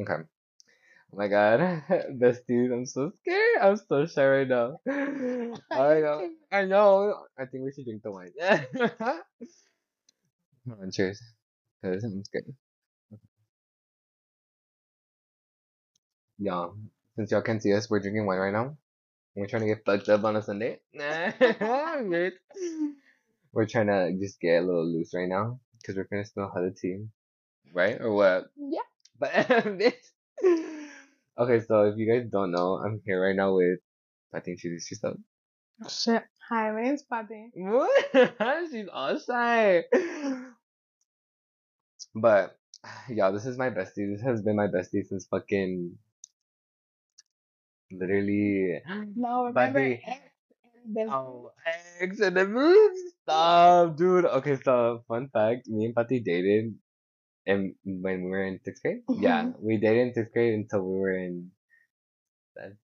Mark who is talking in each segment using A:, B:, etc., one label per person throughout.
A: Okay. Oh my god. Besties, I'm so scared. I'm so shy right now. I know. I know. I think we should drink the wine. Come on, cheers. Because I'm scared. Y'all, since y'all can't see us, we're drinking wine right now. We're trying to get fucked up on a Sunday. We're trying to just get a little loose right now because we're gonna smell how the tea, right? Or what?
B: Yeah.
A: But. Okay, so if you guys don't know, I'm here right now with. I think she introduce yourself.
B: Shit. Hi, my name's Patty.
A: What? She's all shy. But y'all, this is my bestie. This has been my bestie since fucking literally.
B: No, remember
A: the-
B: X and business.
A: Oh, ex and the moves. Stop, dude. Okay, so fun fact: me and Pati dated, and when we were in sixth grade. Yeah,
B: Mhm.
A: we dated in sixth grade until we were in. seventh.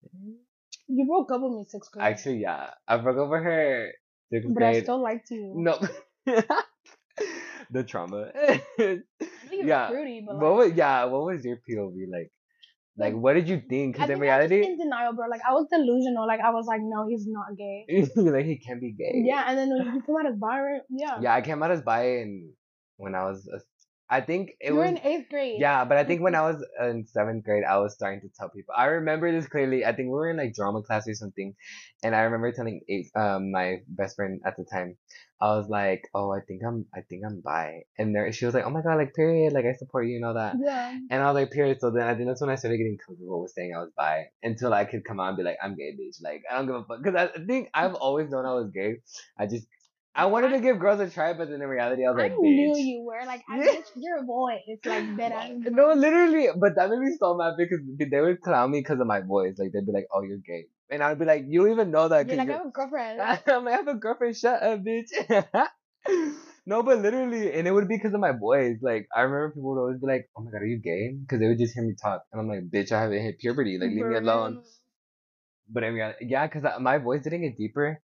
B: You broke up with me sixth grade.
A: Actually, yeah, I broke up with her sixth
B: but I still liked you.
A: No, the trauma.
B: I think you're
A: yeah.
B: fruity, but
A: What was yeah? What was your POV like? Like, what did you think? Because in
B: think I was
A: reality,
B: in denial, bro. Like I was delusional. Like I was like, no, he's not gay.
A: like he can't be gay.
B: Yeah, and then when you come out as bi, right? Yeah.
A: Yeah, I came out as bi and when I was, a, I think it
B: you were
A: was.
B: in eighth grade.
A: Yeah, but I think when I was in seventh grade, I was starting to tell people. I remember this clearly. I think we were in like drama class or something, and I remember telling eight, um my best friend at the time. I was like, "Oh, I think I'm, I think I'm bi," and there she was like, "Oh my god, like period, like I support you and all that."
B: Yeah.
A: And I was like, period. So then I think that's when I started getting comfortable with saying I was bi until I could come out and be like, I'm gay, bitch. Like, I don't give a fuck. Because I think I've always known I was gay. I just, I wanted to give girls a try, but then in reality, I was like,
B: I
A: like,
B: knew
A: bitch.
B: you were like, I bitch, your voice like that. I
A: No, literally. But that made me so mad because they would clown me because of my voice. Like, they'd be like, oh, you're gay. And I'd be like, you don't even know that.
B: You're like, I
A: you're-
B: have a girlfriend.
A: I'm like, I have a girlfriend. Shut up, bitch. no, but literally, and it would be because of my voice. Like, I remember people would always be like, "Oh my god, are you gay?" Because they would just hear me talk, and I'm like, "Bitch, I haven't hit puberty. Like, leave me alone." But I mean, yeah, because my voice didn't get deeper.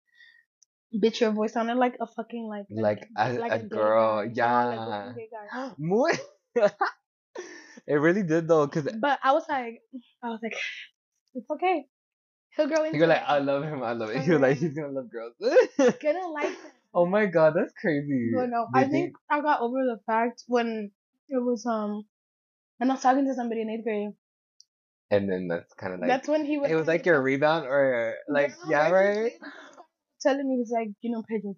B: Bitch, your voice sounded like a fucking like
A: Like a- a
B: gay
A: girl,
B: guy.
A: yeah.
B: like a.
A: It really did though, because
B: But I was like, I was like, it's okay. He'll grow into
A: you're like. "I love him. I love it." You're like, "He's gonna love girls."
B: gonna like it.
A: oh my god, that's crazy.
B: But no,
A: Do
B: I think I got over the fact when it was um, when I was talking to somebody in eighth grade.
A: And then that's kind of like
B: that's when he was.
A: it was like your rebound, or like yeah, right.
B: Telling me he's like, you know, Pedro,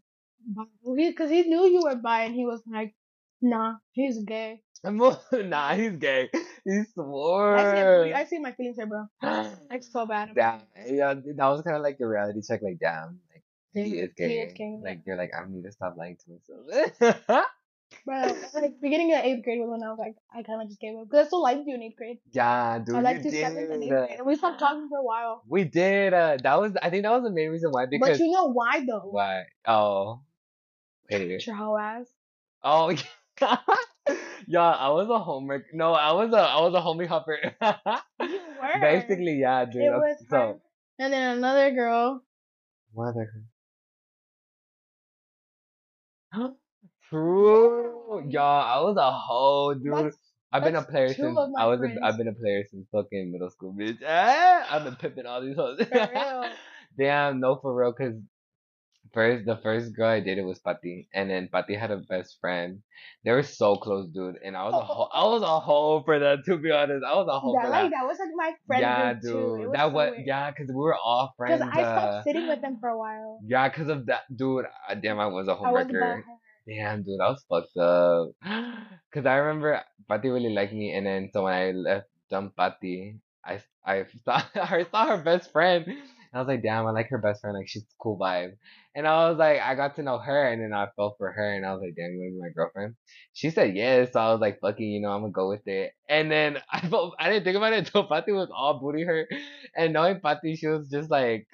B: because he knew you were bi, and he was like, nah, he's gay.
A: Nah, he's gay. He
B: I
A: swore.
B: see, I see my feelings here, bro. Like so bad.
A: damn, yeah, that was kind of like a reality check. Like, damn, like he
B: He
A: is
B: is
A: gay.
B: gay,
A: Like, you're like, I need to stop lying to myself.
B: Bro, like beginning of eighth grade was when I was like, I kind of just gave up because I still liked you in eighth grade.
A: yeah, dude,
B: I liked
A: you
B: you seventh and eighth grade, and we stopped talking for a while.
A: We did. Uh, that was. I think that was the main reason why. Because
B: but you know why though?
A: why? Oh, wait.
B: Your hoe ass.
A: Oh, yeah. yeah, I was a homework. No, I was a. I was a homie hopper.
B: You were.
A: Basically, yeah, dude.
B: it was
A: so.
B: her, and then another girl.
A: What other? True, y'all. I was a hoe, dude.
B: That's-
A: I've been a player since I was. A. I've been a player since fucking middle school, bitch. Eh, I've been pimping all these hoes. Damn, no, for real. Cause first, the first girl I dated was Pati, and then Pati had a best friend. They were so close, dude. And I was a hoe. I was a hoe for that. To be honest, I was a hoe
B: That
A: for
B: like
A: that.
B: that was like my friend
A: yeah, dude.
B: too.
A: That
B: so
A: was
B: weird.
A: yeah, cause we were all friends.
B: Because I stopped
A: uh,
B: sitting with them for a while.
A: yeah, cause of that, dude. uh, Damn, I was a homewrecker. Damn, dude, I was fucked up. Cause I remember Pati really liked me, and then so when I left dumb Pati, I I saw I saw her best friend, and I was like, damn, I like her best friend, like she's cool vibe. And I was like, I got to know her, and then I fell for her, and I was like, damn, you wanna be my girlfriend? She said yes, so I was like, fuck it, you know, I'm gonna go with it. And then I felt I didn't think about it until Pati was all booty her, and knowing Pati, she was just like.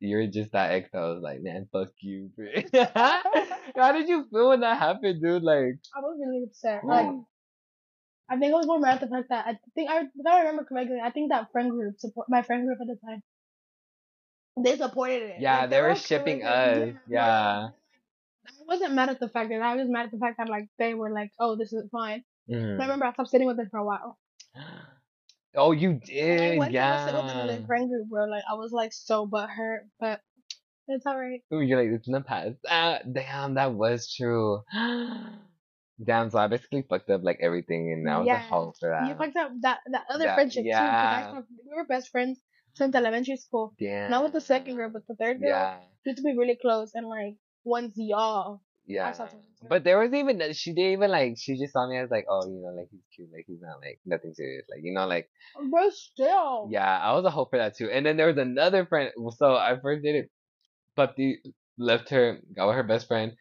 A: You're just that ex. I was like, man, fuck you. bitch." How did you feel when that happened, dude? Like,
B: I was really upset. Like, I think I was more mad at the fact that I think I, if I remember correctly, I think that friend group support my friend group at the time. They supported it.
A: yeah,
B: Like,
A: they were
B: okay
A: shipping us.
B: it.
A: Yeah.
B: I wasn't mad at the fact that I was mad at the fact that like they were like, oh, this is fine.
A: Mhm.
B: I remember I stopped sitting with them for a while.
A: Oh, you
B: I
A: did,
B: went to
A: yeah.
B: visit with another friend group, bro, like I was like so butthurt, but it's alright.
A: Ooh, You're like, it's in the past. Ah, damn, that was true. Damn, so I basically fucked up like everything, and I was a
B: Yeah,
A: hoe for
B: you fucked up that that other
A: That-
B: friendship too. 'cause I
A: yeah.
B: we were best friends since elementary school.
A: Damn.
B: Not with the second girl, but the third girl.
A: Yeah,
B: We used to be really close, and like once y'all,
A: yeah. But there was even uh, she didn't even like she just saw me as like oh you know like he's cute like he's not like nothing serious like you know like
B: bro, still.
A: yeah I was a hope for that too and then there was another friend so I first dated Pati left her got with her best friend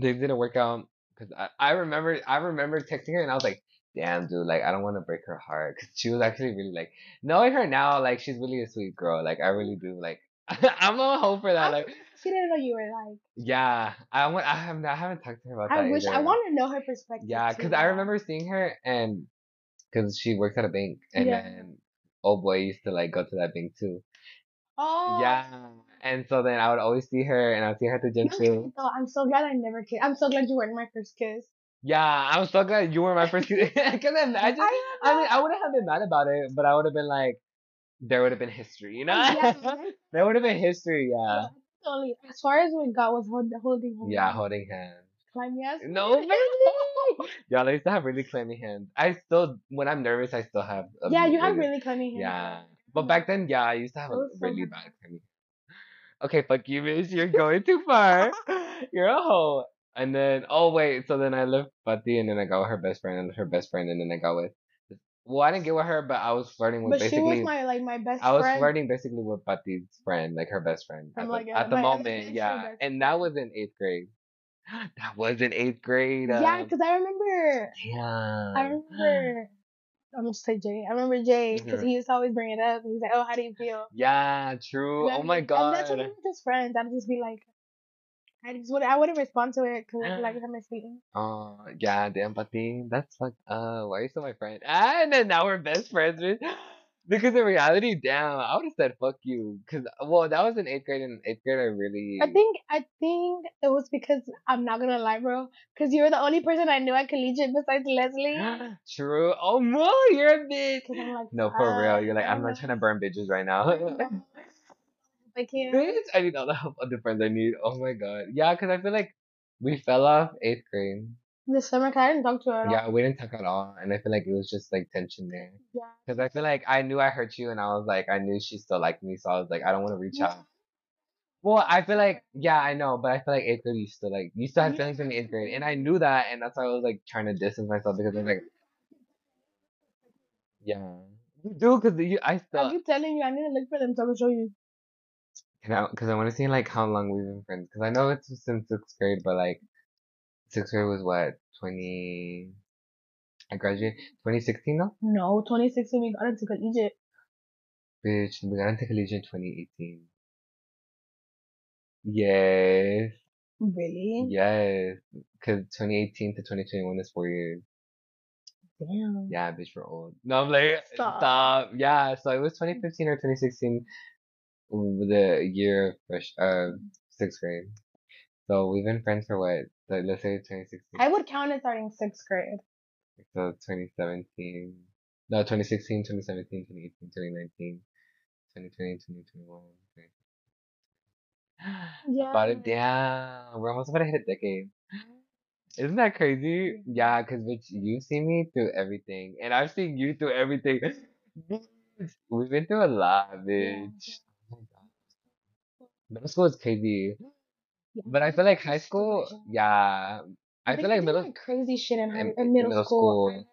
A: things didn't work out because I, I remember I remember texting her and I was like damn dude like I don't want to break her heart because she was actually really like knowing her now like she's really a sweet girl like I really do like I'm a hope for that
B: I-
A: like
B: she didn't know you were like.
A: yeah I want I haven't I haven't talked to her about that
B: I wish I want to know her perspective.
A: Yeah, because I remember seeing her and because she works at a bank and
B: Yeah.
A: then old boy used to like go to that bank too.
B: Oh.
A: Yeah. And so then I would always see her and I'd see her at the gym too.
B: Oh, I'm so glad I never kissed. I'm so glad you weren't my first kiss.
A: Yeah, I'm so glad you were my first kiss. I can imagine.
B: I,
A: I mean, I wouldn't have been mad about it, but I would have been like, there would have been history, you know?
B: Oh, yeah.
A: there would have been history, yeah.
B: Only as far as we got was hold, holding hands.
A: Yeah, holding hands.
B: Climb yes.
A: No, really? Y'all, I used to have really clammy hands. I still, when I'm nervous, I still have.
B: Yeah, you have really clammy hands.
A: Yeah. But back then, yeah, I used to have a
B: so
A: really bad clammy. Okay, fuck you, bitch. You're going too far. You're a hoe. And then, oh wait, so then I left Pati, and then I got with her best friend, and her best friend, and then I got with. Well, I didn't get with her, but I was flirting with
B: But she was my like my best friend.
A: I was
B: friend.
A: flirting basically with Pati's friend, like her best friend,
B: I'm
A: at
B: like,
A: the,
B: yeah,
A: at the moment, yeah. And that was in eighth grade. That was in eighth grade.
B: Yeah,
A: um,
B: because I remember.
A: yeah.
B: I remember. I'm gonna say Jay. I remember Jay because
A: Mhm.
B: he used to always bring it up. He's like, "Oh, how do you feel?"
A: Yeah, true. Oh my
B: And that's
A: god.
B: were just friends. I'd just be like, I just would. I wouldn't respond to it because I'd be like, "I'm feelings."
A: Oh, yeah, damn, Pati. That's like, uh, why are you still my friend? Ah, and then now we're best friends, bitch. Because in reality, damn, I would have said fuck you. Cause, well, that was in eighth grade. and In eighth grade, I really.
B: I think I think it was because I'm not gonna lie, bro. Because you were the only person I knew at collegiate besides Leslie.
A: True. Oh, no, you're a bitch.
B: Like,
A: No, for real. You're like, I'm
B: uh,
A: not trying to burn bitches right now.
B: I can't.
A: bitch, I need all the help of the friends I need. Oh my god. Yeah, cause I feel like we fell off eighth grade.
B: This summer, 'cause I didn't talk to her at all.
A: Yeah, we didn't talk at all, and I feel like it was just like tension there.
B: Yeah.
A: Cause I feel like I knew I hurt you, and I was like, I knew she still liked me, so I was like, I don't want to reach
B: Yeah.
A: out. Well, I feel like, yeah, I know, but I feel like eighth grade, you still like, you still had feelings for me in eighth grade, and I knew that, and that's why I was like trying to distance myself because I was like, yeah, you do, cause you, I still I
B: keep telling you, I need to look for them so I can show you.
A: Because I want to see like how long we've been friends, cause I know it's since sixth grade, but like, sixth grade was what twenty. I graduated 2016 though.
B: No, 2016 we got into collegiate.
A: Bitch, we got into collegiate in 2018. Yes,
B: Really?
A: yes. Cause 2018 to 2021 is four years.
B: Damn.
A: Yeah, bitch, we're old. No, I'm like,
B: Stop.
A: stop. Yeah, so it was 2015 or 2016, w- the year of fresh, uh, sixth grade. So we've been friends for what? Like, let's say 2016.
B: I would count it starting sixth grade.
A: So 2017. No, 2016, 2017, 2018, 2019, 2020, 2021.
B: Yeah.
A: About it, damn. We're almost about to hit a decade. Isn't that crazy? Yeah, because bitch, you've seen me through everything, and I've seen you through everything. We've been through a lot, bitch. Middle school is crazy,
B: Yeah.
A: but I feel like high school, yeah. I feel like middle.
B: crazy shit in, high,
A: in-
B: in middle,
A: middle
B: school.
A: school.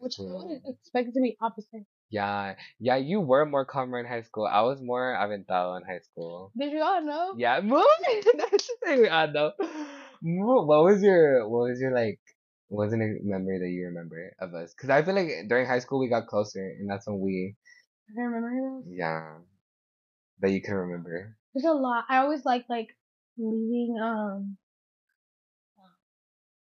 B: Which I would expect to be opposite.
A: Yeah, yeah. You were more calmer in high school. I was more aventado in high school.
B: Did you all know?
A: Yeah, Moo. That's the thing I know. What was your what was your like what was a memory that you remember of us? Because I feel like during high school we got closer, and that's when we
B: I remember those.
A: yeah that you can remember.
B: There's a lot. I always like like leaving um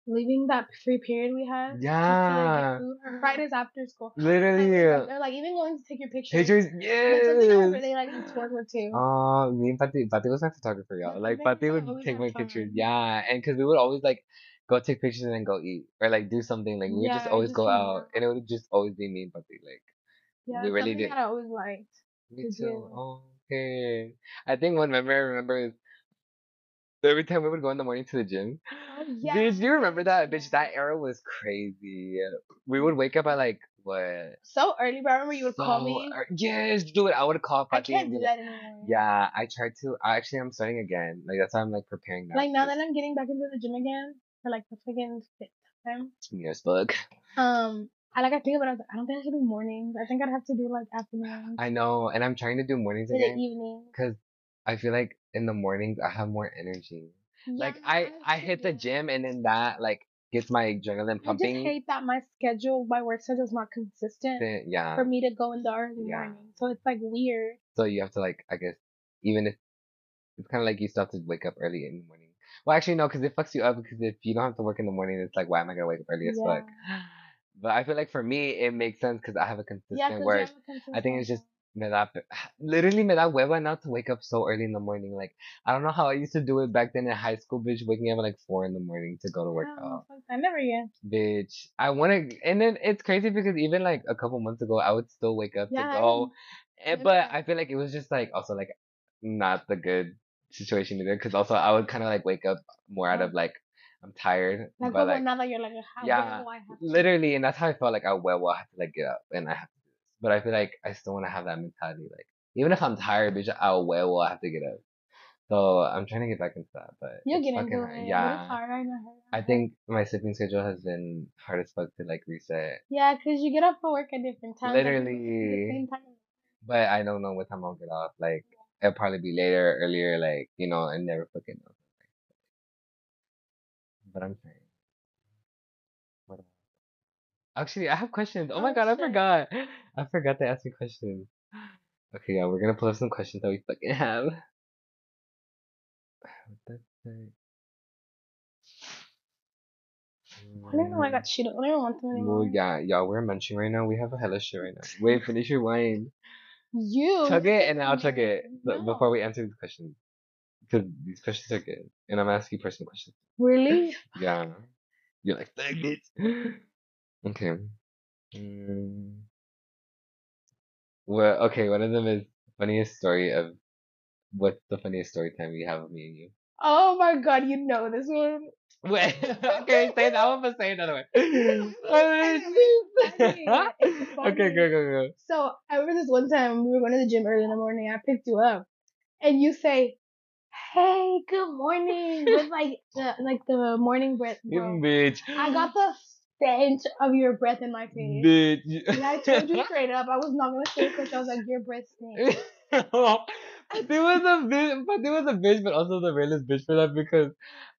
B: leaving that free period we had. just to, like,
A: Yeah,
B: get food, or Fridays after school.
A: literally.
B: Or like even going to take your pictures.
A: Pictures,
B: That's something I really like to work with too.
A: Oh, me and Pati, Pati was my photographer, y'all.
B: Yeah,
A: Like
B: Pati
A: Pati
B: would
A: take my
B: fun.
A: pictures, yeah, and because we would always like, go take pictures and then go eat or like do something. Like we would just always
B: just
A: go out,
B: out.
A: and it would just always be me and Papi. Like
B: Yeah,
A: we really did.
B: I always liked.
A: Me too. Oh. I think one memory I remember is every time we would go in the morning to the gym.
B: Oh yeah.
A: Do you remember that? Bitch, that era was crazy. We would wake up at like what?
B: So early, but I remember you would call me.
A: ear- Yes, dude. I would call
B: I can't do that anymore.
A: yeah, I tried to. I actually, I'm starting again. Like that's why I'm like preparing now.
B: Like now that I'm getting back into the gym again for like the freaking fifth time.
A: Yes, book.
B: Um, I like I think about it. I was like, I don't think I should do mornings. I think I'd have to do like afternoons
A: I know, and I'm trying to do mornings
B: or the evening.
A: because I feel like in the mornings I have more energy. like I, I hit the gym and then that like gets my adrenaline pumping.
B: I just hate that my schedule, my work schedule is not consistent
A: then- yeah.
B: for me to go in the early
A: Yeah.
B: morning. So it's like weird.
A: So you have to like, I guess, even if it's kind of like you still have to wake up early in the morning. Well, actually, no, because it fucks you up. Because if you don't have to work in the morning, it's like, why am I gonna wake up early as
B: Yeah.
A: fuck? But I feel like for me, it makes sense because I have a consistent
B: Yeah,
A: work.
B: have a consistent
A: I think it's just me da, literally me da hueva now to wake up so early in the morning. Like I don't know how I used to do it back then in high school, bitch, waking up at like four in the morning to go to work
B: Yeah,
A: out.
B: I never get.
A: Bitch, I want to, and then it's crazy because even like a couple months ago, I would still wake up
B: Yeah,
A: to
B: I
A: go, eh, and,
B: did
A: but. I feel like it was just like also like not the good situation either because also I would kind of like wake up more out of like I'm tired,
B: Like,
A: but like
B: now that you're like, how
A: yeah,
B: do I have
A: literally, and that's how I felt like I well, well, I have to like get up and I have to do this, but I feel like I still want to have that mentality, like even if I'm tired, bitch, I'll well, well, I have to get up. So I'm trying to get back into that, but
B: You'll
A: it's
B: get
A: fucking
B: it.
A: Yeah.
B: it's hard. I know.
A: I think my sleeping schedule has been hard as fuck to like reset.
B: Yeah, because you get up for work at different times. like, at the
A: Literally.
B: same time.
A: But I don't know what time I'll get off. Like it'll probably be later, earlier, like, you know, I never fucking know. But I'm saying. What? Actually, I have questions. Oh my
B: Oh,
A: god, I forgot. I forgot to ask you questions. Okay, yeah, we're gonna pull up some questions that we fucking have. The?
B: I don't know why I got mm. shit. I don't want to anymore.
A: Well, yeah, y'all, we're munching right now. We have a hella shit right now. Wait, finish your wine.
B: You.
A: Chug it, and I'll chug it
B: No.
A: before we answer these questions. Because these questions are good. And I'm asking personal questions.
B: Really?
A: Yeah. You're like, dang it. Okay. Mm. Well, okay, one of them is funniest story of what's the funniest story time you have of me and you?
B: Oh my god, you know this one.
A: Wait, okay, say that one, but say another way.
B: It's funny. It's
A: okay, go, go, go.
B: So I remember this one time we were going to the gym early in the morning. I picked you up, and you say, "Hey, good morning," with like the like the morning breath. Bro.
A: bitch.
B: I got the stench of your breath in my face.
A: Bitch.
B: And I told you straight up, I was not gonna say it because I was like, your breath stinks.
A: There was a bitch. but there was a bitch, but also the realest bitch for that because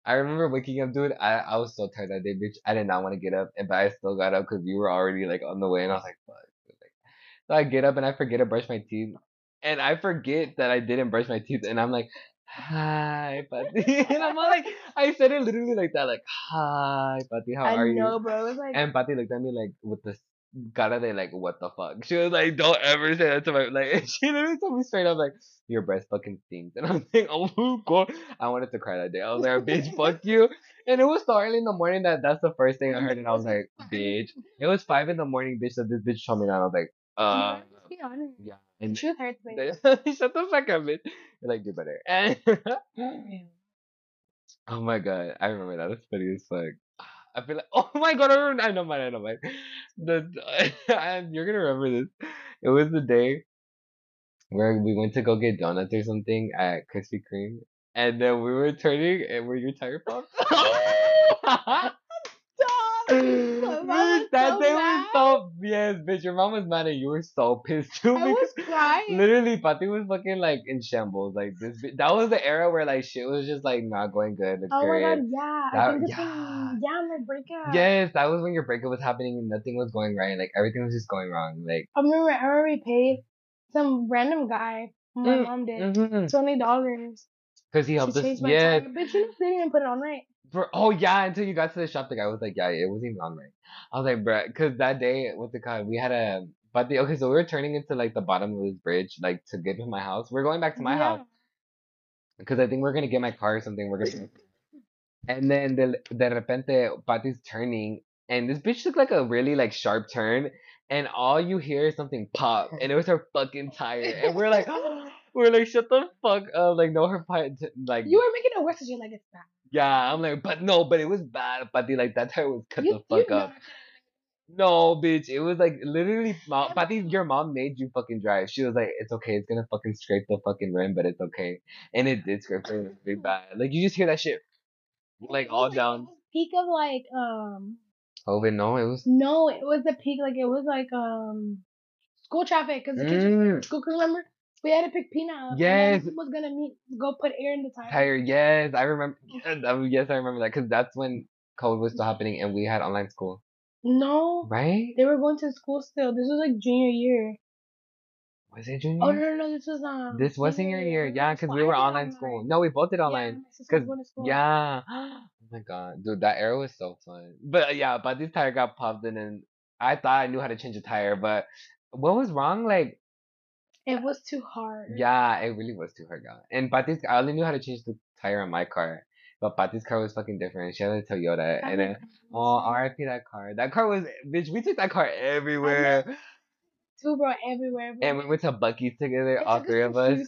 A: I remember waking up, dude. I, I was so tired that day, bitch. I did not want to get up, and but I still got up because you were already like on the way, and I was like, fuck. Like, so I get up and I forget to brush my teeth, and I forget that I didn't brush my teeth, and I'm like, hi, Pati, and I'm all like, I said it literally like that, like, hi, Pati, how
B: I
A: are you?
B: know, bro. It was like,
A: And Pati looked at me like with this cara de like what the fuck. She was like, Don't ever say that to my like she literally told me straight up like your breath fucking stinks. And I was like, Oh my god. I wanted to cry that day. I was like, bitch, fuck you. And it was so early in the morning that that's the first thing I heard and I was like, bitch. It was five in the morning, bitch, that this bitch told me that. I was like, uh
B: let's be honest.
A: yeah. And
B: Truth hurts, baby.
A: shut the fuck up, bitch. You're like, do better. And mm-hmm. Oh my god, I remember that. That's funny as fuck. I feel like, oh my god, I, remember, I know mine, I know mine. The, and you're gonna remember this. It was the day where we went to go get donuts or something at Krispy Kreme, and then we were turning, and were your tire popped?
B: Stop! My mom
A: Bitch,
B: was
A: that
B: so
A: day was so yes, bitch. Your mom was mad and you were so pissed too
B: I was crying.
A: literally Pati was fucking like in shambles. Like this, that was the era where like shit was just like not going good.
B: Oh my god, yeah.
A: That-
B: I think it's
A: yeah.
B: when, yeah, my breakup.
A: Yes, that was when your breakup was happening and nothing was going right. Like everything was just going wrong. Like
B: I remember, I remember we paid some random guy. My
A: Mm,
B: mom did.
A: because
B: Twenty dollars.
A: Cause he
B: She
A: helped us.
B: changed my But you know, they didn't even put it on right.
A: For, oh yeah, until you got to the shop, the guy was like, yeah, it wasn't even on right. I was like, bro, because that day, what's it called? We had a, but the okay, so we were turning into like the bottom of this bridge, like to get to my house. We're going back to my
B: Yeah.
A: house because I think we're gonna get my car or something. We're gonna And then de, de repente, Pati's turning, and this bitch took like a really like sharp turn, and all you hear is something pop, and it was her fucking tire, and we're like, we're like, shut the fuck up, like no, her like
B: You were making a worse because you're like, it's bad.
A: Yeah, I'm like, but no, but it was bad, Pati, like that tire was cut
B: You,
A: the fuck up. No, bitch, it was like literally, mom,
B: but-
A: your mom made you fucking drive. She was like, it's okay, it's gonna fucking scrape the fucking rim, but it's okay, and it did scrape the rim big bad. Like you just hear that shit, like all down.
B: Peak of like, um,
A: COVID, no, it was.
B: no, it was the peak, like, it was like, um, school traffic because the kids
A: Mm,
B: school, remember? We had to pick Peanut up.
A: Yes.
B: And was gonna meet, go put air in the tire.
A: tire, yes, I remember. Yes, I- yes, I remember that because that's when COVID was still happening and we had online school,
B: No.
A: right?
B: They were going to school still. This was like junior year.
A: Was it junior?
B: Oh no, no, no, this was um.
A: This was senior year, yeah, because we were online school. No, we both did online.
B: Yeah, my sister was
A: 'cause-
B: going to school.
A: Yeah. Oh my god, dude, that era was so fun. But uh, yeah, but this tire got popped in, and I thought I knew how to change a tire, but what was wrong? Like,
B: It was too hard.
A: yeah, it really was too hard, God. And Pati's, I only knew how to change the tire on my car, but Pati's car was fucking different. She had a Toyota,
B: I
A: and then oh, RIP that car. That car was, bitch. We took that car everywhere,
B: Two bro everywhere.
A: and we went to Buc-ee's together, all three of us.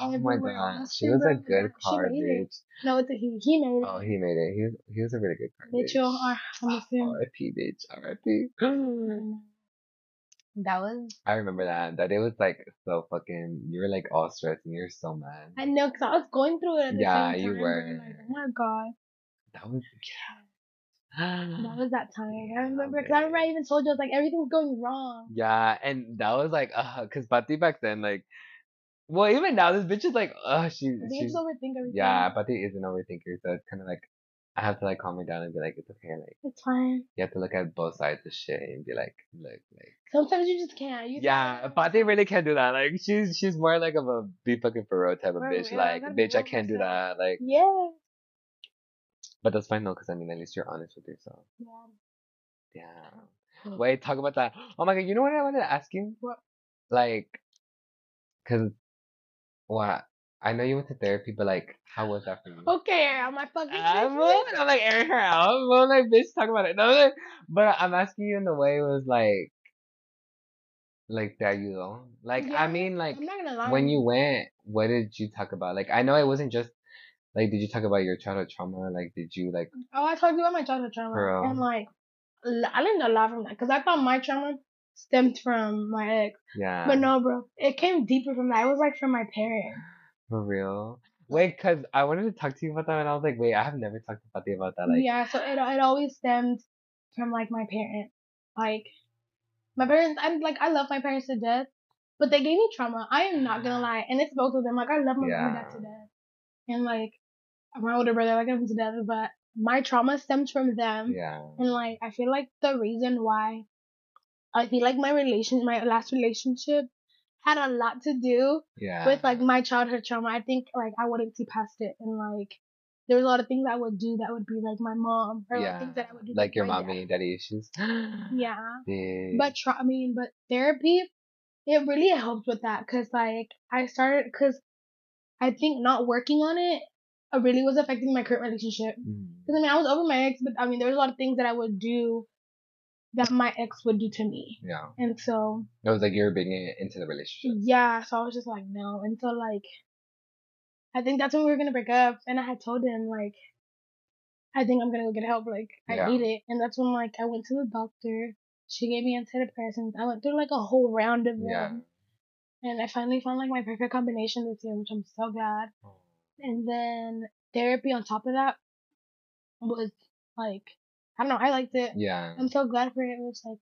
A: Oh my god, she was a good car,
B: made it.
A: bitch.
B: No, it's a he. He made it.
A: Oh, he made it. He was he was a really good car.
B: Bitch, yo, uh, I'm assuming.
A: R.I.P. bitch. R.I.P.
B: That was.
A: I remember that. That it was like so fucking. You were like all stressed and you're so mad.
B: I know, cause I was going through it
A: Yeah, you were.
B: Like, oh my god,
A: That was yeah.
B: that was that time. I remember, cause I remember I even told you I was like everything's going wrong.
A: Yeah, and that was like, uh, cause Pati back then, like, well, even now, this bitch is like, uh, she, she's,
B: it's overthink everything.
A: yeah, Pati is an overthinker, so it's kind of like, I have to like calm me down and be like, it's okay, like,
B: it's fine.
A: you have to look at both sides of shit and be like, look, like,
B: Sometimes you just can't. You
A: yeah, Pati really can't do that. Like, she's she's more like of a be fucking for real type of bitch.
B: real,
A: Like, bitch, I can't do that. Like,
B: Yeah.
A: but that's fine though, cause I mean, at least you're honest with yourself.
B: Yeah.
A: Yeah. Wait, talk about that. Oh my god, you know what I wanted to ask you?
B: What?
A: Like, cause, what? I know you went to therapy, but like, how was that for you?
B: Okay, I'm I fucking?
A: I'm. I'm like airing her out. I'm like, bitch, talk about it. No, like, but I'm asking you in the way it was like, like that you know, like I mean, like
B: I'm not gonna lie.
A: when you went, what did you talk about? Like, I know it wasn't just like, did you talk about your childhood trauma? Like, did you like,
B: Oh, I talked about my childhood trauma,
A: real?
B: and like, I learned a lot from that because I thought my trauma stemmed from my ex,
A: yeah,
B: but no, bro, it came deeper from that. It was like from my parents.
A: For real? Wait, cause I wanted to talk to you about that, and I was like, wait, I have never talked to Fatih about that. Like,
B: yeah, so it it always stemmed from like my parents. Like my parents, I'm like I love my parents to death, but they gave me trauma. I am not gonna lie, and it's both of them. Like I love my mom and to death, and like my older brother, like I love him to death, but my trauma stems from them.
A: yeah,
B: And like I feel like the reason why I feel like my relation my last relationship had a lot to do
A: yeah,
B: with like my childhood trauma. I think like I wouldn't see past it and like there was a lot of things I would do that would be like my mom or like things that I would do
A: like your mommy and daddy issues.
B: Yeah. But tra- I mean, but therapy, it really helped with that because like I started because I think not working on it uh, really was affecting my current relationship.
A: Mm.
B: Because I mean, I was over my ex, but I mean, there was a lot of things that I would do that my ex would do to me,
A: yeah,
B: and so
A: it was like you're being into the relationship.
B: yeah, so I was just like, no, and so like, I think that's when we were gonna break up, and I had told him like, I think I'm gonna go get help, like I
A: Yeah.
B: need it, and that's when like I went to the doctor. She gave me antidepressants. I went through like a whole round of them,
A: Yeah.
B: and I finally found like my perfect combination this year, which I'm so glad. Oh. And then therapy on top of that was like, I don't know, I liked it.
A: Yeah,
B: I'm so glad for it. It was like,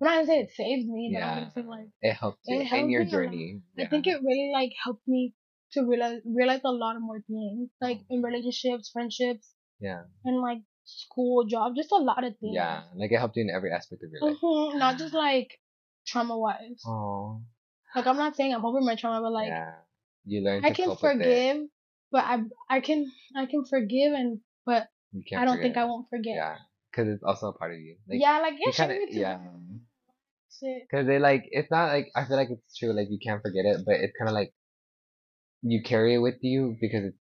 B: I'm not gonna say it saved me, but I'm gonna say like,
A: it helped
B: it
A: you in your
B: me a lot.
A: journey.
B: I think it really like helped me to realize realize a lot of more things, like in relationships, friendships,
A: Yeah,
B: and like school, job, just a lot of things.
A: yeah, like it helped you in every aspect of your life.
B: hmm Not just like trauma wise.
A: Oh,
B: Like I'm not saying I'm over my trauma, but like
A: yeah, you learned
B: I
A: to
B: can
A: cope with it.
B: forgive, but I I can I can forgive and but
A: You
B: I don't
A: forget
B: think I won't forget.
A: Yeah, because it's also a part of you. Like,
B: yeah, like yeah,
A: kinda- yeah. Because they like, it's not like, I feel like it's true, like you can't forget it, but it's kind of like, you carry it with you because it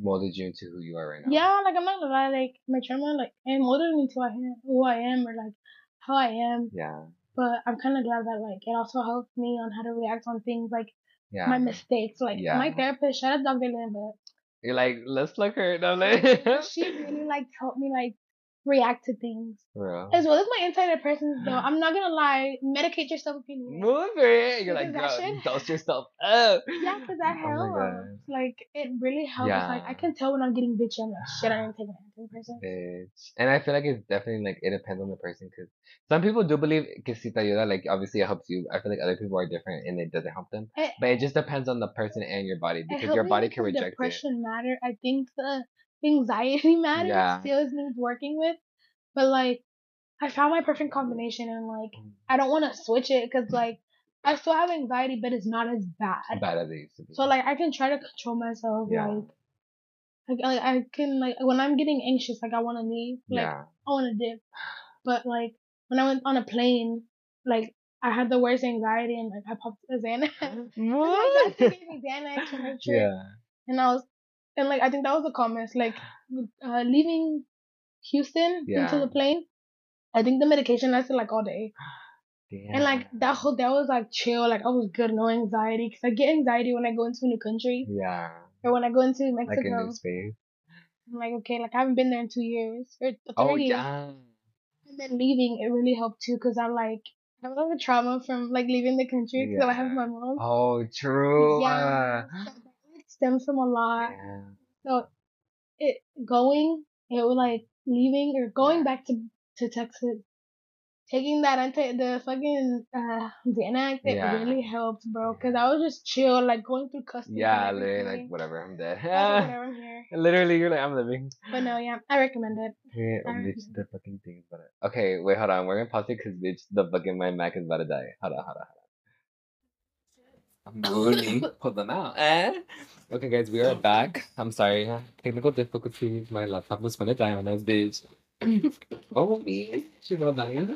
A: molded you into who you are right now.
B: Yeah, like I'm not gonna lie, like my trauma, like it molded me to who I am, who I am, or like how I am.
A: Yeah.
B: But I'm kind of glad that like it also helped me on how to react on things like
A: Yeah.
B: my mistakes. Like
A: Yeah.
B: my therapist, shout out Dr. Lynn,
A: You're like, let's look her. No, like,
B: she really like helped me like react to things
A: Bro.
B: as well as my insider persons. Though I'm not gonna lie, medicate yourself if you need it.
A: Move it. You're like, girl,
B: shit-
A: dose yourself up.
B: Yeah, because that
A: Oh
B: helps.
A: God.
B: like it really helps. Like I can tell when I'm getting bitchy. I'm like, shit, I didn't take hand person.
A: Bitch. And I feel like it's definitely like it depends on the person because some people do believe que si te ayuda, like obviously it helps you. I feel like other people are different and it doesn't help them.
B: It,
A: But it just depends on the person and your body because your body can reject it.
B: depression matter. I think the anxiety matter
A: Yeah.
B: still needs working with, but like I found my perfect combination and like
A: Mm.
B: I don't want to switch it because like I still have anxiety, but it's not as bad.
A: Bad as it used to be.
B: So like I can try to control myself.
A: Yeah.
B: Like, like like I can like when I'm getting anxious, like I want to leave. Like
A: yeah.
B: I want to dip. But like when I went on a plane, like I had the worst anxiety and like I popped a Xanax.
A: What?
B: gave me Xanax for my trip,
A: yeah.
B: and I was and like I think that was the comments Like uh, leaving Houston into the plane, I think the medication lasted like all day,
A: Damn.
B: and like that whole that was like chill. Like I was good, no anxiety, because I get anxiety when I go into a new country
A: Yeah.
B: or when I go into
A: Like
B: Mexico.
A: a new space.
B: I'm like okay, like I haven't been there in two years or three
A: Oh
B: years.
A: yeah.
B: And then leaving, it really helped too, cause I'm like, I have a lot of trauma from like leaving the country, cause I have my mom.
A: Oh true.
B: Yeah, like, stems from a lot.
A: Yeah.
B: So it going, it was like leaving or going
A: Yeah.
B: back to to Texas, taking that anti the fucking uh Xanax, it
A: Yeah.
B: really helped, bro. Cause I was just chill, like going through customs.
A: Yeah, literally, like whatever, I'm dead.
B: Like, whatever, I'm here.
A: literally, you're like, I'm living.
B: But no, yeah, I recommend it.
A: Yeah,
B: I
A: bitch,
B: recommend
A: the fucking thing is about it. Okay, wait, hold on. We're gonna pause it because bitch, the fucking my Mac is about to die. Hold on, hold on, hold. I'm really pull them out. Eh? Okay, guys, we are back. I'm sorry, technical difficulties. My laptop was gonna die on us, bitch. oh me, she will die.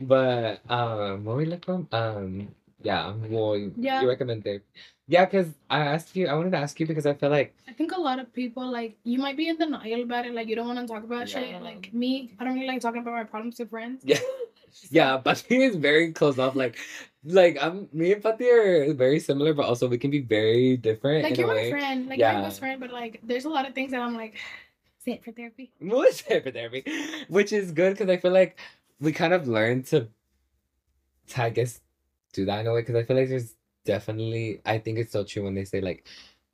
A: But um, what we look from um, yeah, well,
B: Yeah.
A: you recommend it. Yeah, because I asked you. I wanted to ask you because I feel like
B: I think a lot of people like you might be in denial about it, like you don't want to talk about
A: Yeah.
B: shit. Like me, I don't really like talking about my problems to friends.
A: Yeah. Yeah, Pati is very closed off. Like, like I'm me and Pati are very similar, but also we can be very different
B: Like you're
A: a
B: my friend, like you're
A: Yeah.
B: my best friend, but like there's a lot of things that I'm like, say it for therapy.
A: Most for therapy, which is good because I feel like we kind of learn to, to I guess, do that in a way. Because I feel like there's definitely, I think it's so true when they say like,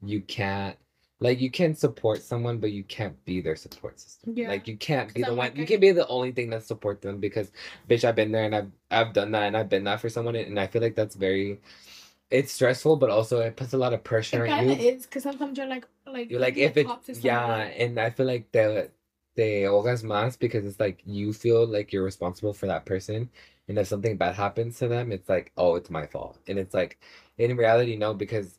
A: you can't. Like you can support someone, but you can't be their support system.
B: Yeah.
A: Like you can't be the
B: I'm
A: one.
B: like,
A: you can be the only thing that support them because, bitch, I've been there and I've I've done that and I've been that for someone and I feel like that's very, it's stressful, but also it puts a lot of
B: It
A: pressure on
B: kind
A: you.
B: of is because sometimes you're like, like
A: You're like if it yeah, and I feel like the they ahogas más because it's like you feel like you're responsible for that person, and if something bad happens to them, it's like oh it's my fault, and it's like in reality no because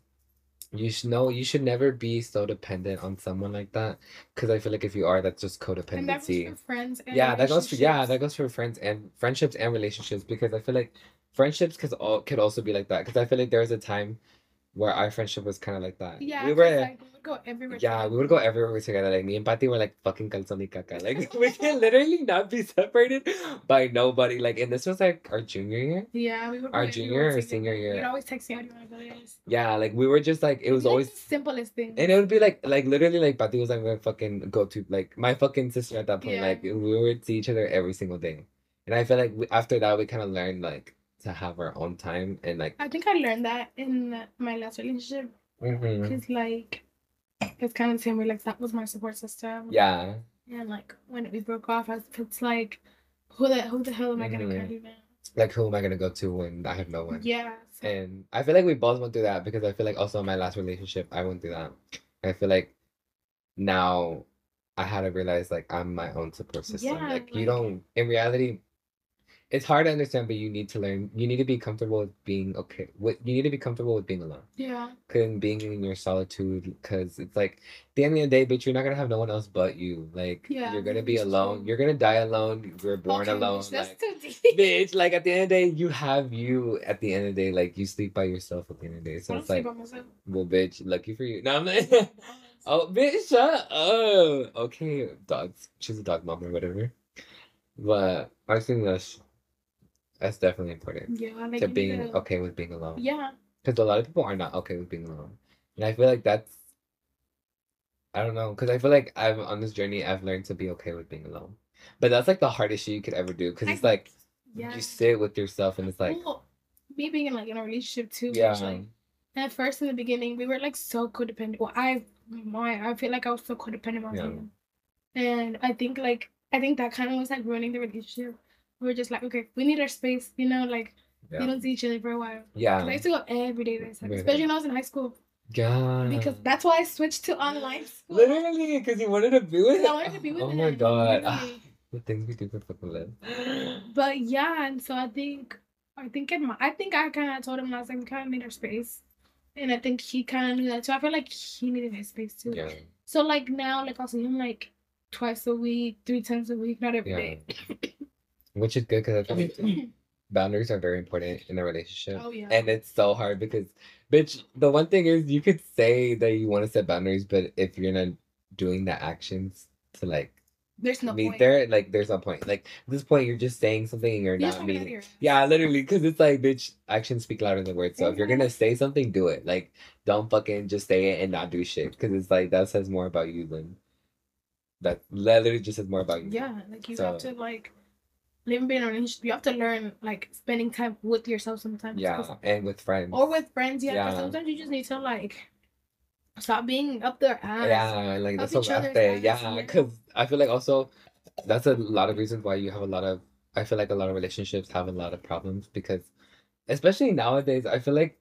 A: you should know you should never be so dependent on someone like that because I feel like if you are that's just
B: and that goes
A: codependency.
B: for friends. And
A: Yeah, that goes for yeah, that goes for friends and friendships and relationships because I feel like friendships could all could also be like that because I feel like there was a time where our friendship was kind of like that.
B: Yeah,
A: we were
B: like, we would go everywhere.
A: yeah,
B: together.
A: we would go everywhere together. Like me and Patty were like fucking calzón y caca. Like we can literally not be separated by nobody. Like and this was like our junior year.
B: Yeah, we would.
A: Our junior or senior year?
B: You'd always text me, "How do you want to go?"
A: Yeah, like we were just like it was
B: Like,
A: always
B: the simplest thing.
A: and it would be like like literally like Patty was like my fucking go to like my fucking sister at that point.
B: Yeah.
A: Like we would see each other every single day. And I feel like we, after that we kind of learned like to have our own time and like
B: I think I learned that in my last relationship
A: mhm.
B: because like it's kind of the same way. Like that was my support system.
A: yeah.
B: And like when we broke off, I was, it's like, who the who the hell am I gonna
A: Mhm.
B: carry now?
A: Like who am I gonna go to when I have no one?
B: Yeah. so-
A: And I feel like we both went through that because I feel like also in my last relationship I went through that. I feel like now I had to realize like I'm my own support system.
B: Yeah,
A: like you don't in reality it's hard to understand but you need to learn you need to be comfortable with being okay with you need to be comfortable with being alone
B: yeah.
A: and being in your solitude because it's like at the end of the day bitch you're not gonna have no one else but you like
B: Yeah,
A: you're gonna be alone
B: true.
A: you're gonna die alone you're born
B: Okay,
A: alone
B: bitch,
A: like bitch, like at the end of the day, you have you at the end of the day, like you sleep by yourself at the end of the day. So it's like,
B: sleep by myself.
A: well, bitch, lucky for you. No, I'm like, Oh, bitch, shut up. Okay, dogs. She's a dog mom or whatever. But I think that's that's definitely important
B: Yeah, like
A: to being
B: to-
A: okay with being alone.
B: Yeah,
A: Because a lot of people are not okay with being alone, and I feel like that's. I don't know, because I feel like I'm on this journey. I've learned to be okay with being alone, but that's like the hardest shit you could ever do. Because it's like
B: yeah.
A: you sit with yourself, and it's like,
B: well, me being in like in a relationship too.
A: yeah,
B: Which, like, at first in the beginning, we were like so codependent. Well, I my I feel like I was so codependent on
A: Yeah.
B: him, and I think like I think that kind of was like ruining the relationship. We were just like, okay, we need our space, you know, like we don't see each other for a while. 'Cause I used to go every day this,
A: Really?
B: especially when I was in high school,
A: yeah.
B: because that's why I switched to online school.
A: literally because you wanted to be with.
B: I wanted to be with
A: Oh
B: him.
A: my god. The things we do for fucking live.
B: But yeah, and so I think I think in my I think I kind of told him I was like we kind of need our space, and I think he kind of knew that too. I feel like he needed his space too.
A: Yeah,
B: So like now, like I'll see him like twice a week, three times a week, not every
A: Yeah.
B: day.
A: which is good because I feel boundaries are very important in a relationship.
B: Oh yeah.
A: And it's so hard because, bitch, the one thing is you could say that you want to set boundaries, but if you're not doing the actions to like
B: There's no
A: meet
B: point.
A: there, like there's no point. Like at this point, you're just saying something and you're
B: You're
A: not
B: talking
A: meeting. Yeah, literally, because it's like, bitch, actions speak louder than words. So if you're gonna say something, do it. Like, don't fucking just say it and not do shit. Because it's like that says more about you than that. Literally, just says more about you.
B: Yeah, like you
A: So-
B: have to like be in a relationship. You have to learn like spending time with yourself sometimes.
A: Yeah, and with friends.
B: Or with friends, yeah.
A: Yeah.
B: sometimes you just need to like stop being up their ass.
A: Yeah, like
B: Up
A: that's so graphic.
B: ass,
A: Yeah, because I feel like also that's a lot of reasons why you have a lot of. I feel like a lot of relationships have a lot of problems because, especially nowadays, I feel like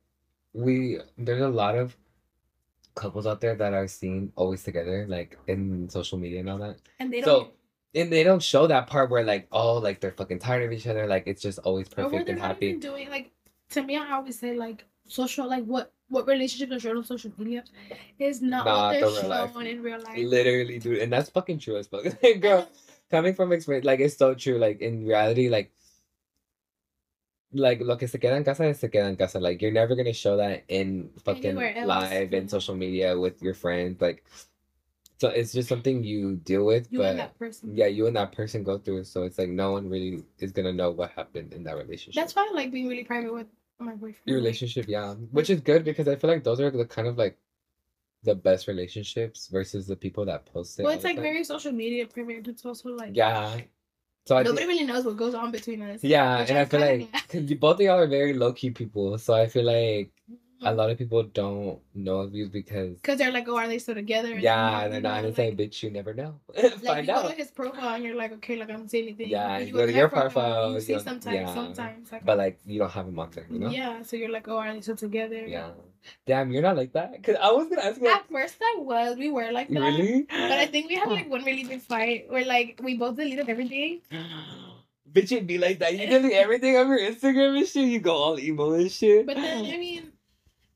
A: we there's a lot of couples out there that are seen always together, like in social media and all that.
B: And they
A: So,
B: don't.
A: And they don't show that part where like oh like they're fucking tired of each other, like it's just always perfect and happy.
B: doing like to me I always say like social like what what relationship are shown on social media is not,
A: Not
B: what
A: the
B: they're
A: real life.
B: in real life.
A: Literally, dude, and that's fucking true as fuck. Girl, coming from experience, like it's so true. Like in reality, like like lo que se queda en casa se queda en casa. Like you're never gonna show that in fucking live and social media with your friends. Like so it's just something you deal with,
B: You
A: but
B: and that person.
A: yeah, you and that person go through it. So it's like no one really is gonna know what happened in that relationship.
B: That's why I like being really private with my boyfriend.
A: your relationship, yeah. Which is good because I feel like those are the kind of like the best relationships versus the people that post it.
B: Well, it's like very social media private. It's also like
A: Yeah. So I
B: nobody really knows what goes on between us.
A: yeah, and I feel like you, both of y'all are very low key people, so I feel like
B: Mm-hmm.
A: A lot of people don't know of you because
B: Because they're like, oh, are they still together? And
A: yeah,
B: you
A: they're not and it's
B: like,
A: bitch, you never know. Find like
B: you go
A: out.
B: to his profile and you're like, okay, like I don't see anything.
A: Yeah, you go to
B: their
A: your profile,
B: You see sometimes,
A: yeah.
B: sometimes. Like,
A: But like you don't have them on there, you know?
B: yeah, so you're like, oh, are they still together?
A: Yeah. Damn, you're not like that. Cause I was gonna ask you like,
B: At first, I was. We were like that.
A: really?
B: But I think we had like one really big fight where like we both deleted everything.
A: Bitch, it'd be like that. You delete everything on your Instagram and shit. You go all emo and shit.
B: But then I mean,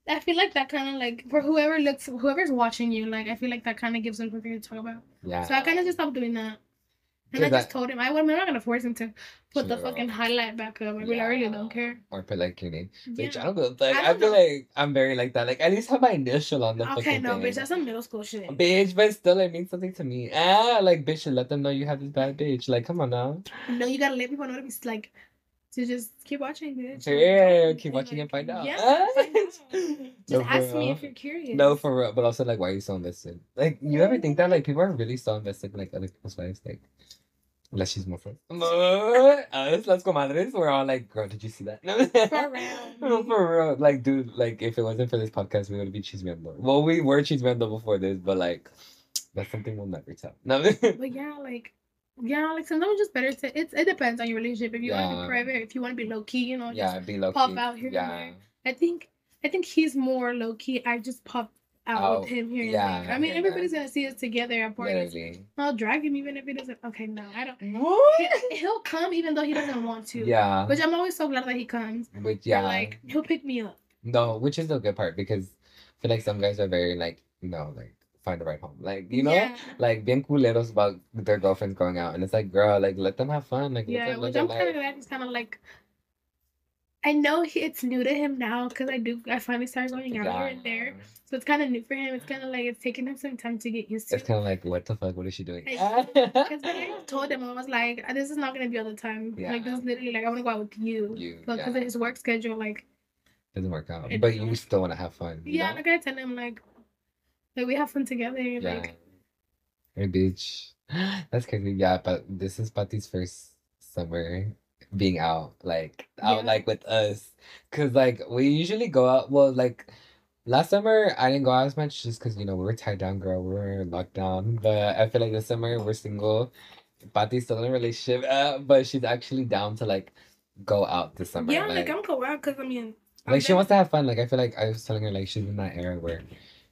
B: I feel like that kind of like for whoever looks, whoever's watching you, like I feel like that kind of gives them something to talk about.
A: yeah.
B: So I kind of just stopped doing that. And I
A: Cause
B: just told him I, I'm not gonna force him to put the fucking highlight back up. I mean, I really don't care.
A: or put like your name. Bitch, I don't go. Like,
B: I
A: I, feel
B: know.
A: like I'm very like that. Like, at least have my initial on the
B: Okay, no,
A: thing.
B: bitch, that's some middle school shit.
A: Bitch, but still, it means something to me. Ah, like, bitch, let them know you have this bad bitch. Like, come on now.
B: No, you gotta let people know to be like to just keep watching, bitch.
A: Yeah,
B: don't-
A: keep watching
B: like,
A: and find out.
B: Yeah,
A: Ah.
B: find out. Just
A: No,
B: ask me if you're curious.
A: No, for real. But also, like, why are you so invested? Like, you ever think that, like, people are really so invested in, like, other people's lives? Like, unless she's more friends. Us, las comadres, we're all like, girl, did you see that?
B: For real.
A: No, for real. Like, dude, like, if it wasn't for this podcast, we would be chismeando. Well, we were chismeando before this, but, like, that's something we'll never tell. No.
B: But yeah, like yeah, like sometimes it's just better to it's it depends on your relationship. If you want to be private, if you want to be low key, you know,
A: yeah,
B: just
A: be low
B: pop
A: key.
B: out here and
A: Yeah.
B: there. I think I think he's more low key. I just pop out
A: Out.
B: with oh, him here and
A: Yeah,
B: there. I mean, everybody's gonna see us together at parties.
A: Literally.
B: I'll drag him even if he doesn't. Okay, no, I don't.
A: What?
B: He- He'll come even though he doesn't want to.
A: Yeah.
B: Which I'm always so glad that he comes.
A: Which,
B: Yeah.
A: yeah.
B: Like he'll pick me up.
A: No, which is the good part because I feel like some guys are very like, no, like find the right home. Like, you know?
B: Yeah.
A: Like bien culeros about their girlfriends going out. And it's like, girl, like let them have fun. Like
B: Yeah, which I'm kind of
A: life.
B: glad he's kind of like I know he, it's new to him now because I do. I finally started going out here and there, so it's kind of new for him. It's kind of like it's taking him some time to get used to.
A: It's kind of like, what the fuck? What is she doing?
B: Because I told him I was like, uh, this is not gonna be all the time.
A: Yeah.
B: Like this is literally like I want to go out with you.
A: You,
B: But because
A: yeah,
B: of his work schedule, like
A: doesn't work out.
B: It
A: But you still want to have fun.
B: yeah,
A: know?
B: like I tell him like, like we have fun together.
A: Yeah.
B: Like
A: Hey, bitch. That's crazy. Yeah, but this is Pati's first summer being out, like out
B: Yeah.
A: like with us, cause like we usually go out. Well, like last summer I didn't go out as much just cause you know we were tied down, girl. We were locked down. But I feel like this summer we're single. Pati's still in a relationship, uh, but she's actually down to like go out this summer.
B: yeah, like, I'm go out because I mean, I'm
A: like she wants to have fun. Like I feel like I was telling her like she's in that era where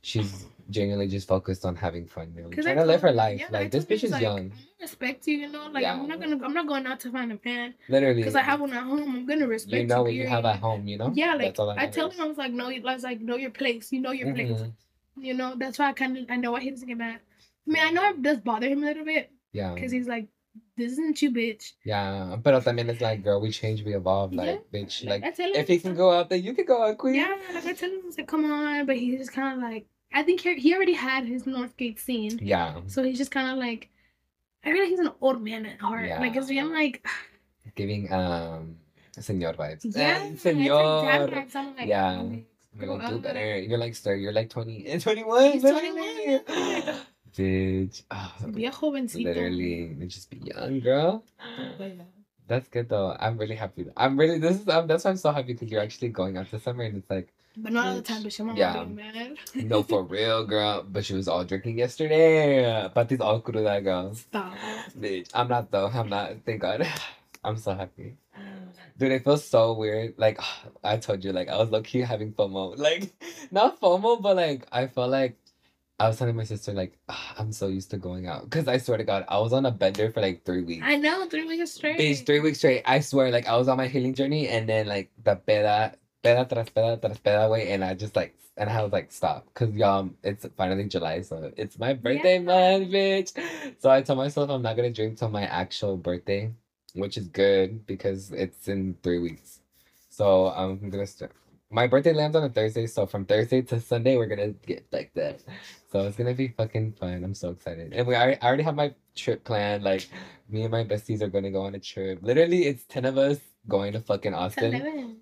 A: she's genuinely just focused on having fun, you know,
B: 'Cause I
A: trying to live her life.
B: yeah,
A: like this bitch is
B: like,
A: young,
B: I'm respect you, you know. Like
A: Yeah.
B: I'm not gonna, I'm not going out to find a man
A: literally.
B: because I have one at home. I'm gonna respect
A: you know what you have at home, you know.
B: Yeah, like
A: That's all that
B: I tell him, I was like, no, I was like, know your place. You know your place.
A: Mhm.
B: You know, that's why I kind of, I know why he doesn't get mad. I mean, I know it does bother him a little bit
A: Yeah,
B: because he's like, this isn't you, bitch.
A: yeah. But I mean, it's like, girl, we change, we evolve. Like,
B: Yeah,
A: bitch,
B: Like,
A: like
B: I tell him,
A: if he can go out, there, you can go out, queen.
B: yeah, like I tell him, I was like, come on, but he's just kind of like, I think he, he already had his Northgate scene,
A: Yeah,
B: so he's just kind of like, I feel like he's an old man at heart.
A: Yeah.
B: Like, 'cause I'm like,
A: giving um, senor vibes.
B: yeah,
A: Eh,
B: it's like
A: senor.
B: vibes. Like,
A: Yeah. You're
B: grow
A: like, do better. You're like, sir, you're like 20 and 21.
B: He's 21.
A: Bitch. Oh,
B: Bien jovencito.
A: literally, just be young, girl. That's good though. I'm really happy. I'm really this is um, that's why I'm so happy because you're actually going out this summer and it's like
B: But not all the time, but she
A: Yeah.
B: yeah. mad.
A: no for real, girl. But she was all drinking yesterday. Pati's all cruda, girl.
B: Stop.
A: Bitch, I'm not though. I'm not. Thank God. I'm so happy. Dude, it feels so weird. Like I told you, like I was low key having FOMO. Like not FOMO, but like I felt like I was telling my sister like "Ah, I'm so used to going out because I swear to God, I was on a bender for like three weeks.
B: I know, three weeks straight.
A: Bitch, three weeks straight. I swear, like I was on my healing journey, and then like the peda, peda tras peda tras peda way, and I just like, and I was like, stop, cause y'all, it's finally July, so it's my birthday
B: Yeah.
A: month, bitch. So I told myself I'm not gonna drink till my actual birthday, which is good because it's in three weeks. So I'm gonna start. My birthday lands on a Thursday, so from Thursday to Sunday we're gonna get like that. So it's gonna be fucking fun. I'm so excited, and we already, I already have my trip planned. Like me and my besties are gonna go on a trip. Literally, it's ten of us going to fucking Austin.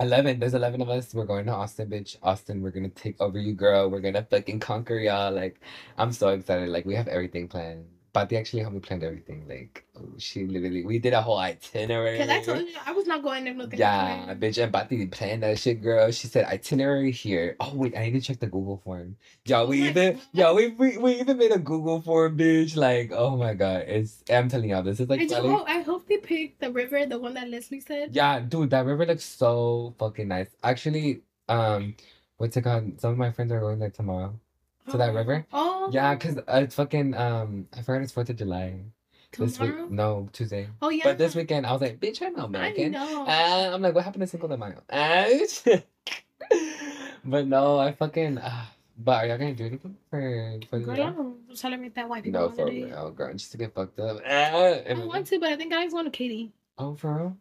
B: 11.
A: There's eleven of us. We're going to Austin, bitch. Austin. We're gonna take over you, girl. We're gonna fucking conquer y'all. Like, I'm so excited. Like, we have everything planned. Pati actually helped me plan everything. Like, oh, she literally, we did a whole itinerary.
B: Because I told you, I was not going there nothing.
A: Yeah, bitch, and Pati planned that shit, girl. She said itinerary here. Oh wait, I need to check the Google form. Yo, we
B: Oh
A: even yo, we, we we even made a Google form, bitch. Like, oh my god, it's I'm telling y'all, this is like
B: I, do I hope they picked the river, the one that Leslie said.
A: yeah, dude, that river looks so fucking nice. Actually, um, what's it called? Some of my friends are going there tomorrow. To that
B: Oh.
A: river?
B: Oh.
A: Yeah, cause uh, it's fucking um, I forgot it's Fourth of July this week. No, Tuesday.
B: Oh, yeah.
A: But this weekend, I was like, bitch, I'm
B: I
A: American.
B: know.
A: Uh, I'm like, what happened to Cinco de Mayo? Uh, but no, I fucking. Uh, but are y'all gonna do anything for for the
B: Girl, I don't celebrate that white people
A: No, for real, girl, just to get fucked up. Uh,
B: I want to, but I think I just want to Katy.
A: oh, for real?